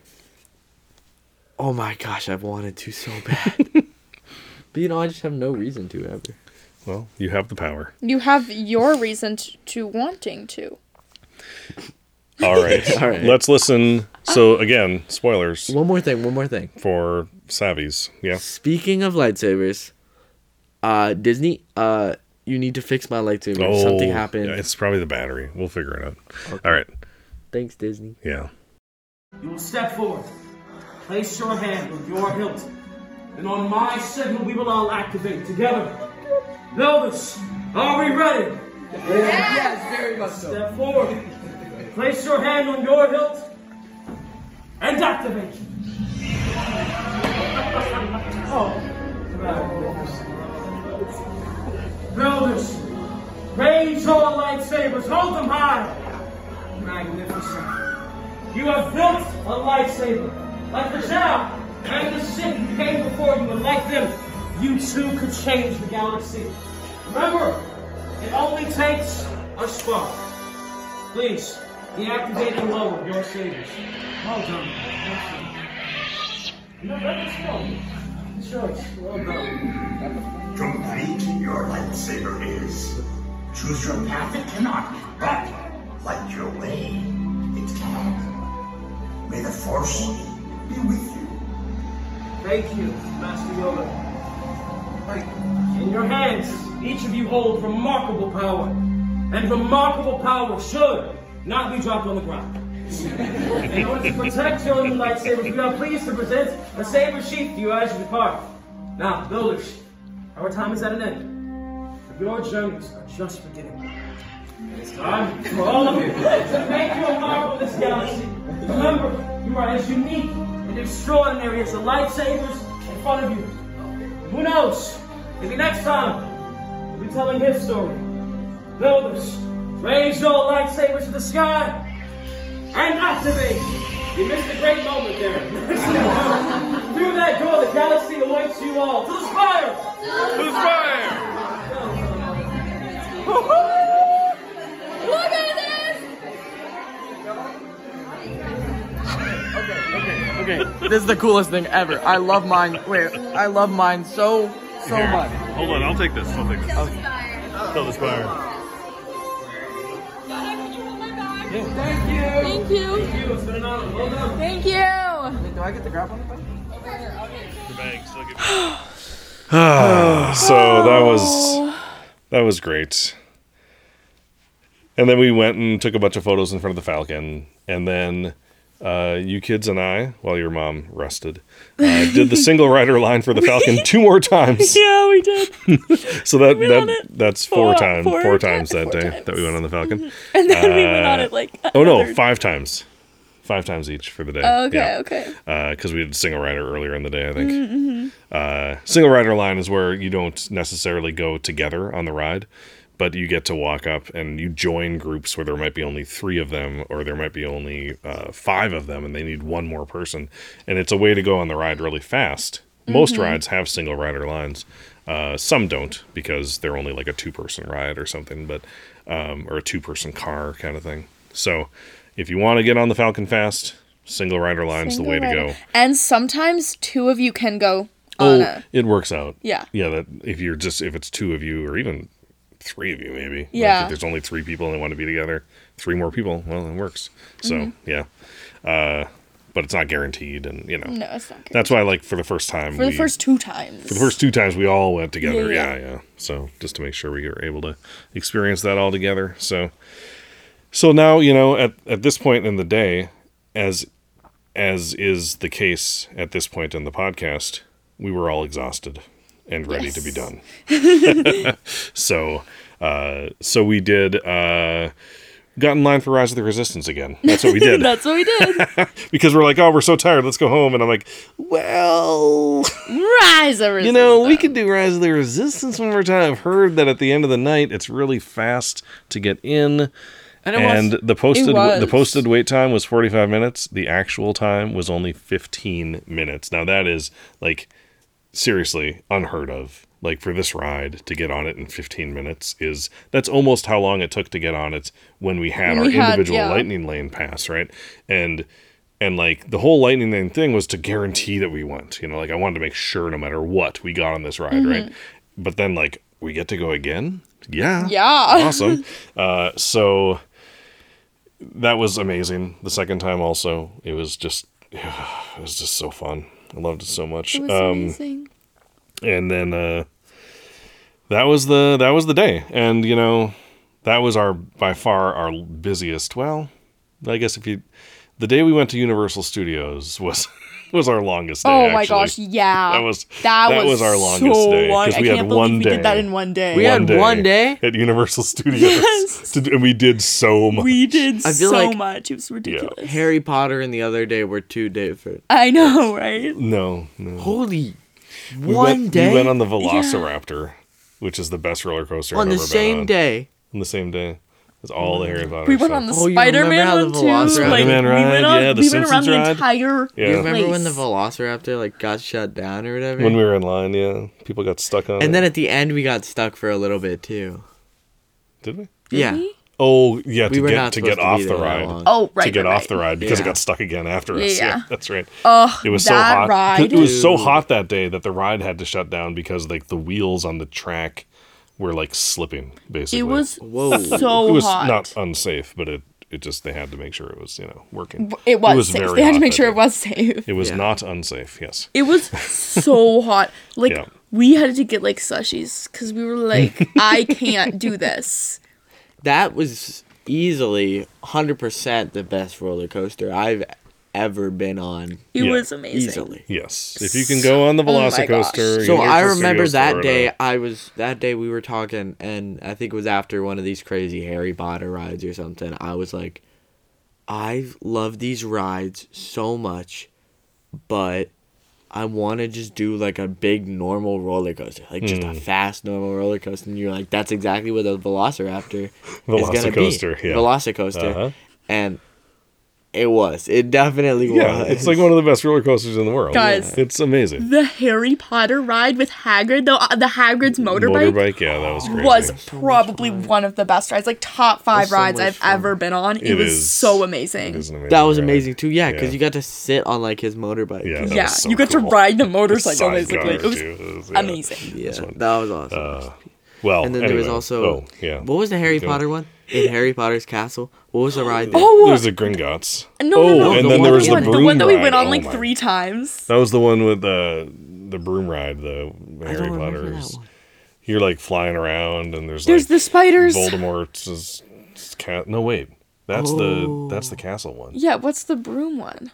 Oh my gosh, I've wanted to so bad. but you know, I just have no reason to ever. Well, you have the power. You have your reason t- to wanting to. All right. All right. Let's listen. So again, spoilers One more thing, one more thing. for Savi's. Yeah. Speaking of lightsabers, uh, Disney, uh, you need to fix my lightsaber. Oh, Something happened. Yeah, it's probably the battery. We'll figure it out. All right. Thanks, Disney. Yeah. You will step forward. Place your hand on your hilt. And on my signal, we will all activate together. Notice, are we ready? Yes, very much so. Step forward. Place your hand on your hilt. And activate. oh. Builders, raise your lightsabers. Hold them high. Magnificent. You have built a lightsaber. Like the Zhao and the Sith who came before you, and like them, you too could change the galaxy. Remember, it only takes a spark. Please, deactivate and lower your sabers. Well done. No, that's wrong. Choice. Well done. Complete your lightsaber is. Choose your path, it cannot. But, light your way, it can. May the Force be with you. Thank you, Master Yoda. In your hands, each of you hold remarkable power. And remarkable power should not be dropped on the ground. In order to protect your new lightsabers, we are pleased to present a saber sheath to you as you depart. Now, builders, our time is at an end. But your journeys are just beginning. It's time for all of you to make your mark on this galaxy. Remember, you are as unique and extraordinary as the lightsabers in front of you. Who knows? Maybe next time we'll be telling his story. Builders, raise your lightsabers to the sky and activate. You missed a great moment there. Through that door, the galaxy awaits you all. To the spire! To the fire! Look at this! Okay, okay, okay. this is the coolest thing ever. I love mine. Wait, I love mine so so Here. much. Hold on, I'll take this. I'll take this. Tell the spire. Thank you. Thank you. It's been an honor. Well done. Thank you. Do I get to grab one? The bag, so so that was that was great. And then we went and took a bunch of photos in front of the Falcon, and then uh, you kids and I, while your mom rested, uh, did the single rider line for the Falcon two more times. Yeah, we did. So that, that that's four, four- times four four times that four day times. that we went on the Falcon. And then we went on it like. Oh no, five times, five times each for the day. Okay, Yeah. okay. because we did single rider earlier in the day, I think. Mm-hmm. Uh, single rider line is where you don't necessarily go together on the ride, but you get to walk up and you join groups where there might be only three of them or there might be only uh, five of them and they need one more person. And it's a way to go on the ride really fast. Most Mm-hmm. rides have single rider lines. Uh, some don't because they're only like a two person ride or something, but um, or a two person car kind of thing. So if you want to get on the Falcon fast, single rider line's the way to go. And sometimes two of you can go on Oh, a. it works out. Yeah. Yeah, that if you're just if it's two of you or even three of you maybe. Like, Yeah. if there's only three people and they want to be together, three more people, well, it works. So Mm-hmm. yeah. Uh, but it's not guaranteed, and you know No, it's not that's why like for the first time For the first two times. for the first two times we all went together. Yeah, Yeah, yeah. yeah. So just to make sure we were able to experience that all together. So so now, you know, at at this point in the day, as as is the case at this point in the podcast, we were all exhausted and ready to be done. so uh so we did uh got in line for Rise of the Resistance again. That's what we did. That's what we did. because we're like, oh, we're so tired, let's go home. And I'm like, well, Rise of Resistance. you know, we could do Rise of the Resistance one more time. I've heard that at the end of the night, it's really fast to get in. And And was. the posted the posted wait time was 45 minutes. The actual time was only 15 minutes. Now that is like seriously unheard of. Like for this ride to get on it in 15 minutes is that's almost how long it took to get on it when we had our we had- individual yeah. lightning lane pass, right? And and like the whole lightning lane thing was to guarantee that we went. You know, like I wanted to make sure no matter what we got on this ride, Mm-hmm. right? But then like we get to go again? Yeah. Yeah. Awesome. uh so that was amazing. The second time also, it was just it was just so fun. I loved it so much. It was Um amazing. and then uh that was the that was the day. And you know, that was our by far our busiest. Well, I guess if you the day we went to Universal Studios was was our longest day. Oh my actually. gosh, yeah. That was that, that was our longest so day, 'cause long. I we had can't believe one we did that in one day. We had one day? at Universal Studios, Yes. to, and we did so much. we did I feel so like- much. It was ridiculous. Harry Potter and the other day were two different. I know, right? no, no. Holy. We one went, day? We went on the Velociraptor, which is the best roller coaster on I've the ever same been on. day. On the same day. It's all the Harry Potter We went stuff. on the Oh, you remember Spider-Man how the one too. Velociraptor- Like, Spider-Man we ride, went on, yeah, the we went around Simpsons the entire. Yeah. You remember when the. Velociraptor like got shut down or whatever? when we were in line, yeah, people got stuck on it. and then at the end we got stuck for a little bit too. did we? yeah. we? Oh, yeah, We to were get not to get supposed to off the ride. Oh, right. to get right, off the ride because it got stuck again after us. Yeah, Yeah, yeah. that's right. Oh, It was so that hot. ride. It was so hot that day that the ride had to shut down because like the wheels on the track were like slipping. Basically, It was Whoa. so it was hot. not unsafe, but it it just they had to make sure it was you know working. it was, safe. very They had to hot make that sure day. it was safe. It was Yeah. not unsafe. Yes. It was so hot. Like Yeah. we had to get like slushies because we were like, I can't do this. That was easily 100% the best roller coaster I've ever been on. It Yeah. was amazing. Easily. Yes. If you can go on the Oh my gosh. Velocicoaster. So I remember Studios that Florida. day. I was that day we were talking, and I think it was after one of these crazy Harry Potter rides or something. I was like, I love these rides so much, but I want to just do like a big normal roller coaster, like just Hmm. a fast normal roller coaster. And you're like, that's exactly what the Velociraptor is gonna be. Velocicoaster, yeah. Velocicoaster, Uh-huh. and it was. It definitely Yeah, was. it's like one of the best roller coasters in the world. Guys. it's amazing. The Harry Potter ride with Hagrid, the the Hagrid's motorbike, Motorbike, yeah, that was crazy. was probably one of the best rides, like top five so rides I've fun. ever been on. It, It was is- so amazing. is an amazing that was ride. amazing too. Yeah, because Yeah. you got to sit on like his motorbike. Yeah, that yeah, was so you got cool. to ride the The motorcycle basically. It was. It was- yeah, amazing. Yeah, that was awesome. Uh, well, and then there was also oh yeah. what was the Harry Potter one in Harry Potter's castle? What was the oh, ride? There? Oh, There's the Gringotts. no, oh, no, no, and the then one there was the went- broom the one that we went on Oh like my- three times. That was the one with the the broom ride. The I Harry don't remember that Potter's. one. You're like flying around, and there's There's like the spiders. Voldemort's cat. No, wait, that's Oh. the that's the oh. castle one. Yeah, what's the broom one?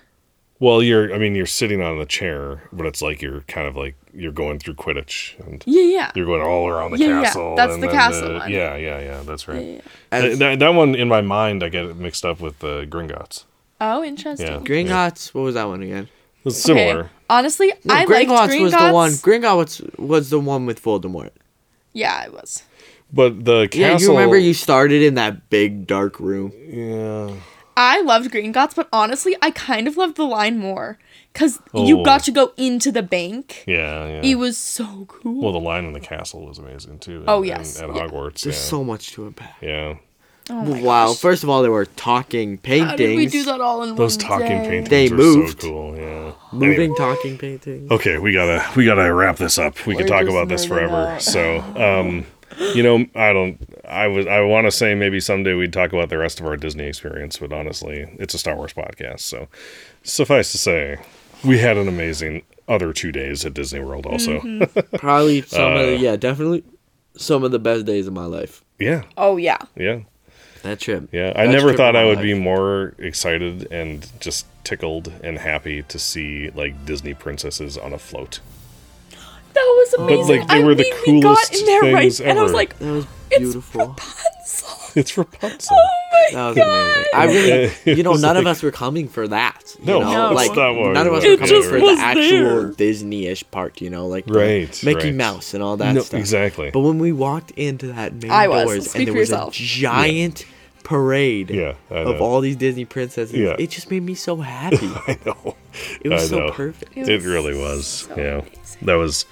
Well, you're I mean you're sitting on a chair, but it's like you're kind of like you're going through Quidditch, and Yeah, yeah. you're going all around the Yeah, yeah, that's and the then castle one. Yeah, yeah, yeah. That's right. yeah, yeah. As Th- that, that one in my mind, I get it mixed up with the Gringotts. Oh, interesting. Yeah. Gringotts. What was that one again? It's Okay. similar. Honestly, No, I liked Gringotts Gringotts. was the one. Gringotts was the one with Voldemort. Yeah, it was. But the castle. Yeah, you remember you started in that big dark room. Yeah. I loved Gringotts, but honestly, I kind of loved the line more because you Oh. got to go into the bank. Yeah, yeah. It was so cool. well, the line in the castle was amazing too. Oh, in- yes, in- at yeah. Hogwarts. There's yeah. so much to unpack. yeah. oh wow. gosh. First of all, there were talking paintings. How did we do that all in Those one talking day? paintings They are moved. so cool. Yeah. Moving Anyway. talking paintings. Okay, we gotta we gotta wrap this up. We could We're talk about this forever. out. So, um, you know, I don't. I was. I want to say maybe someday we'd talk about the rest of our Disney experience, but honestly, it's a Star Wars podcast. So, suffice to say, we had an amazing other two days at Disney World. Also, Mm-hmm. Probably some of Uh, the, yeah, definitely some of the best days of my life. yeah, Oh yeah. yeah, That trip. yeah. I Best never thought I my would be more excited and just tickled and happy to see like Disney princesses on a float. That was amazing. But like, they I were the mean, we got coolest in there right, things and I was like, That was "It's beautiful. Rapunzel." It's Rapunzel. Oh my That was god. amazing. I really, you know, was none of us were coming for that. You No, know? No. like that's not what none of us were were coming just for was the actual. Disney-ish part. You know, like Right, Mickey right. Mouse and all that No, stuff. exactly. But when we walked into that main I was. doors and there was yourself. a giant parade Yeah, of all these Disney princesses, Yeah. it just made me so happy. I know. It was I so know. perfect. It It really was. so yeah. amazing. That was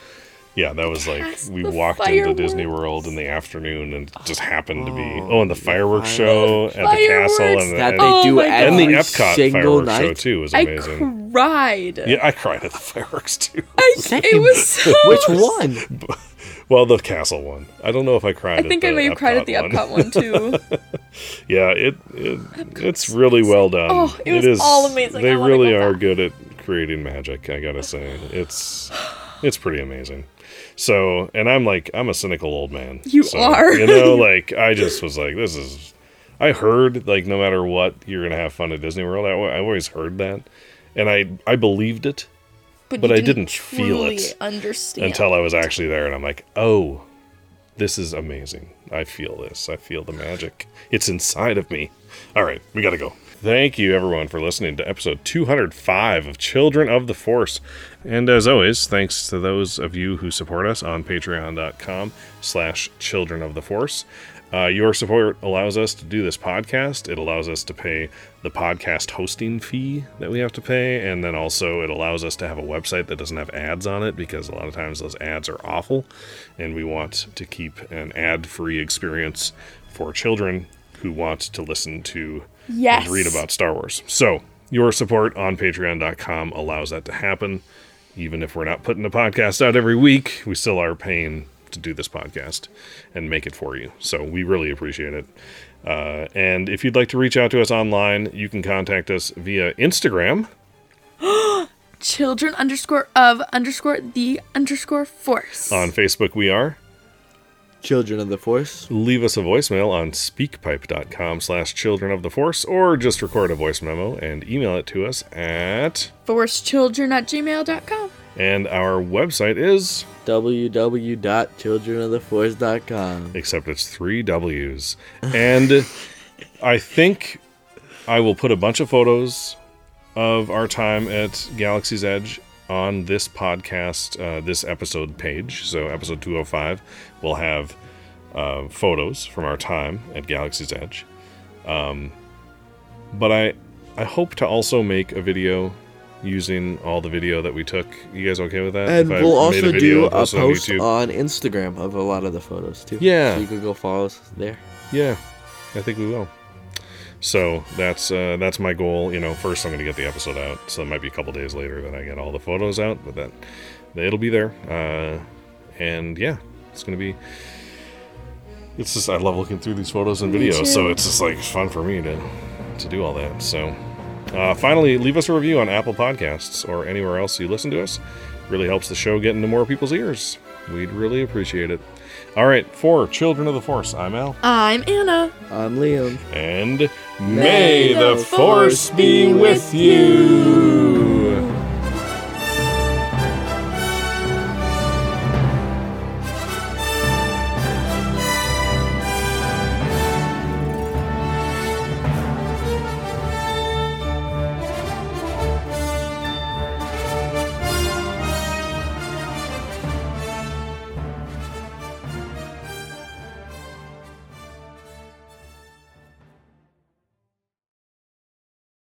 yeah, that was like cast, we the walked into Disney. World in the afternoon and it just happened to be Oh, oh and the fireworks show at the Fireworks castle and, That and, they Oh do my and the Epcot single fireworks show too was amazing. I amazing. cried. yeah, I cried at the fireworks too. I, Same. it was so. Which one? well, the castle one. I don't know if I cried. I think at I the may have cried at the one. Epcot one too. Yeah, it, it it's really well done. Oh, it was all amazing. They I really go are back. good at creating magic. I gotta say, it's it's pretty amazing. So, and I'm like, I'm a cynical old man. You So, are. You know, like I just was like, this is. I heard like no matter what, you're gonna have fun at Disney World. I, I always heard that, and I I believed it But, But I didn't feel it Understand until I was actually there, and I'm like, oh, this is amazing. I feel this. I feel the magic. It's inside of me. All right, we got to go. Thank you, everyone, for listening to episode 205 of Children of the Force. And as always, thanks to those of you who support us on patreon.com slash children of the force. Uh, your support allows us to do this podcast. It allows us to pay the podcast hosting fee that we have to pay. And then also, it allows us to have a website that doesn't have ads on it because a lot of times those ads are awful. And we want to keep an ad free experience for children who want to listen to Yes. and read about Star Wars. So, your support on patreon.com allows that to happen. Even if we're not putting a podcast out every week, we still are paying to do this podcast and make it for you. So we really appreciate it. Uh, and if you'd like to reach out to us online, you can contact us via Instagram. Children underscore of underscore the underscore force. On Facebook, we are. Children of the Force. Leave us a voicemail on speakpipe.com slash children of the force, or just record a voice memo and email it to us at. Forcechildren at gmail.com. And our website is. www.childrenoftheforce.com. Except it's three W's. And I think I will put a bunch of photos of our time at Galaxy's Edge on this podcast, uh, this episode page. So, episode 205 will have uh, photos from our time at Galaxy's Edge. Um, but I, I hope to also make a video using all the video that we took. You guys okay with that? And If we'll made also video do a post YouTube? on Instagram of a lot of the photos too. Yeah. So you could go follow us there. Yeah, I think we will. So that's uh, that's my goal. You know, first I'm going to get the episode out, so it might be a couple days later that I get all the photos out, but that it'll be there. Uh, and yeah, it's going to be. It's just I love looking through these photos and videos, so it's just like fun for me to to do all that. So uh, finally, leave us a review on Apple Podcasts or anywhere else you listen to us. Really helps the show get into more people's ears. We'd really appreciate it. All right, for Children of the Force, I'm Al. I'm Anna. I'm Liam. And may the force be with you.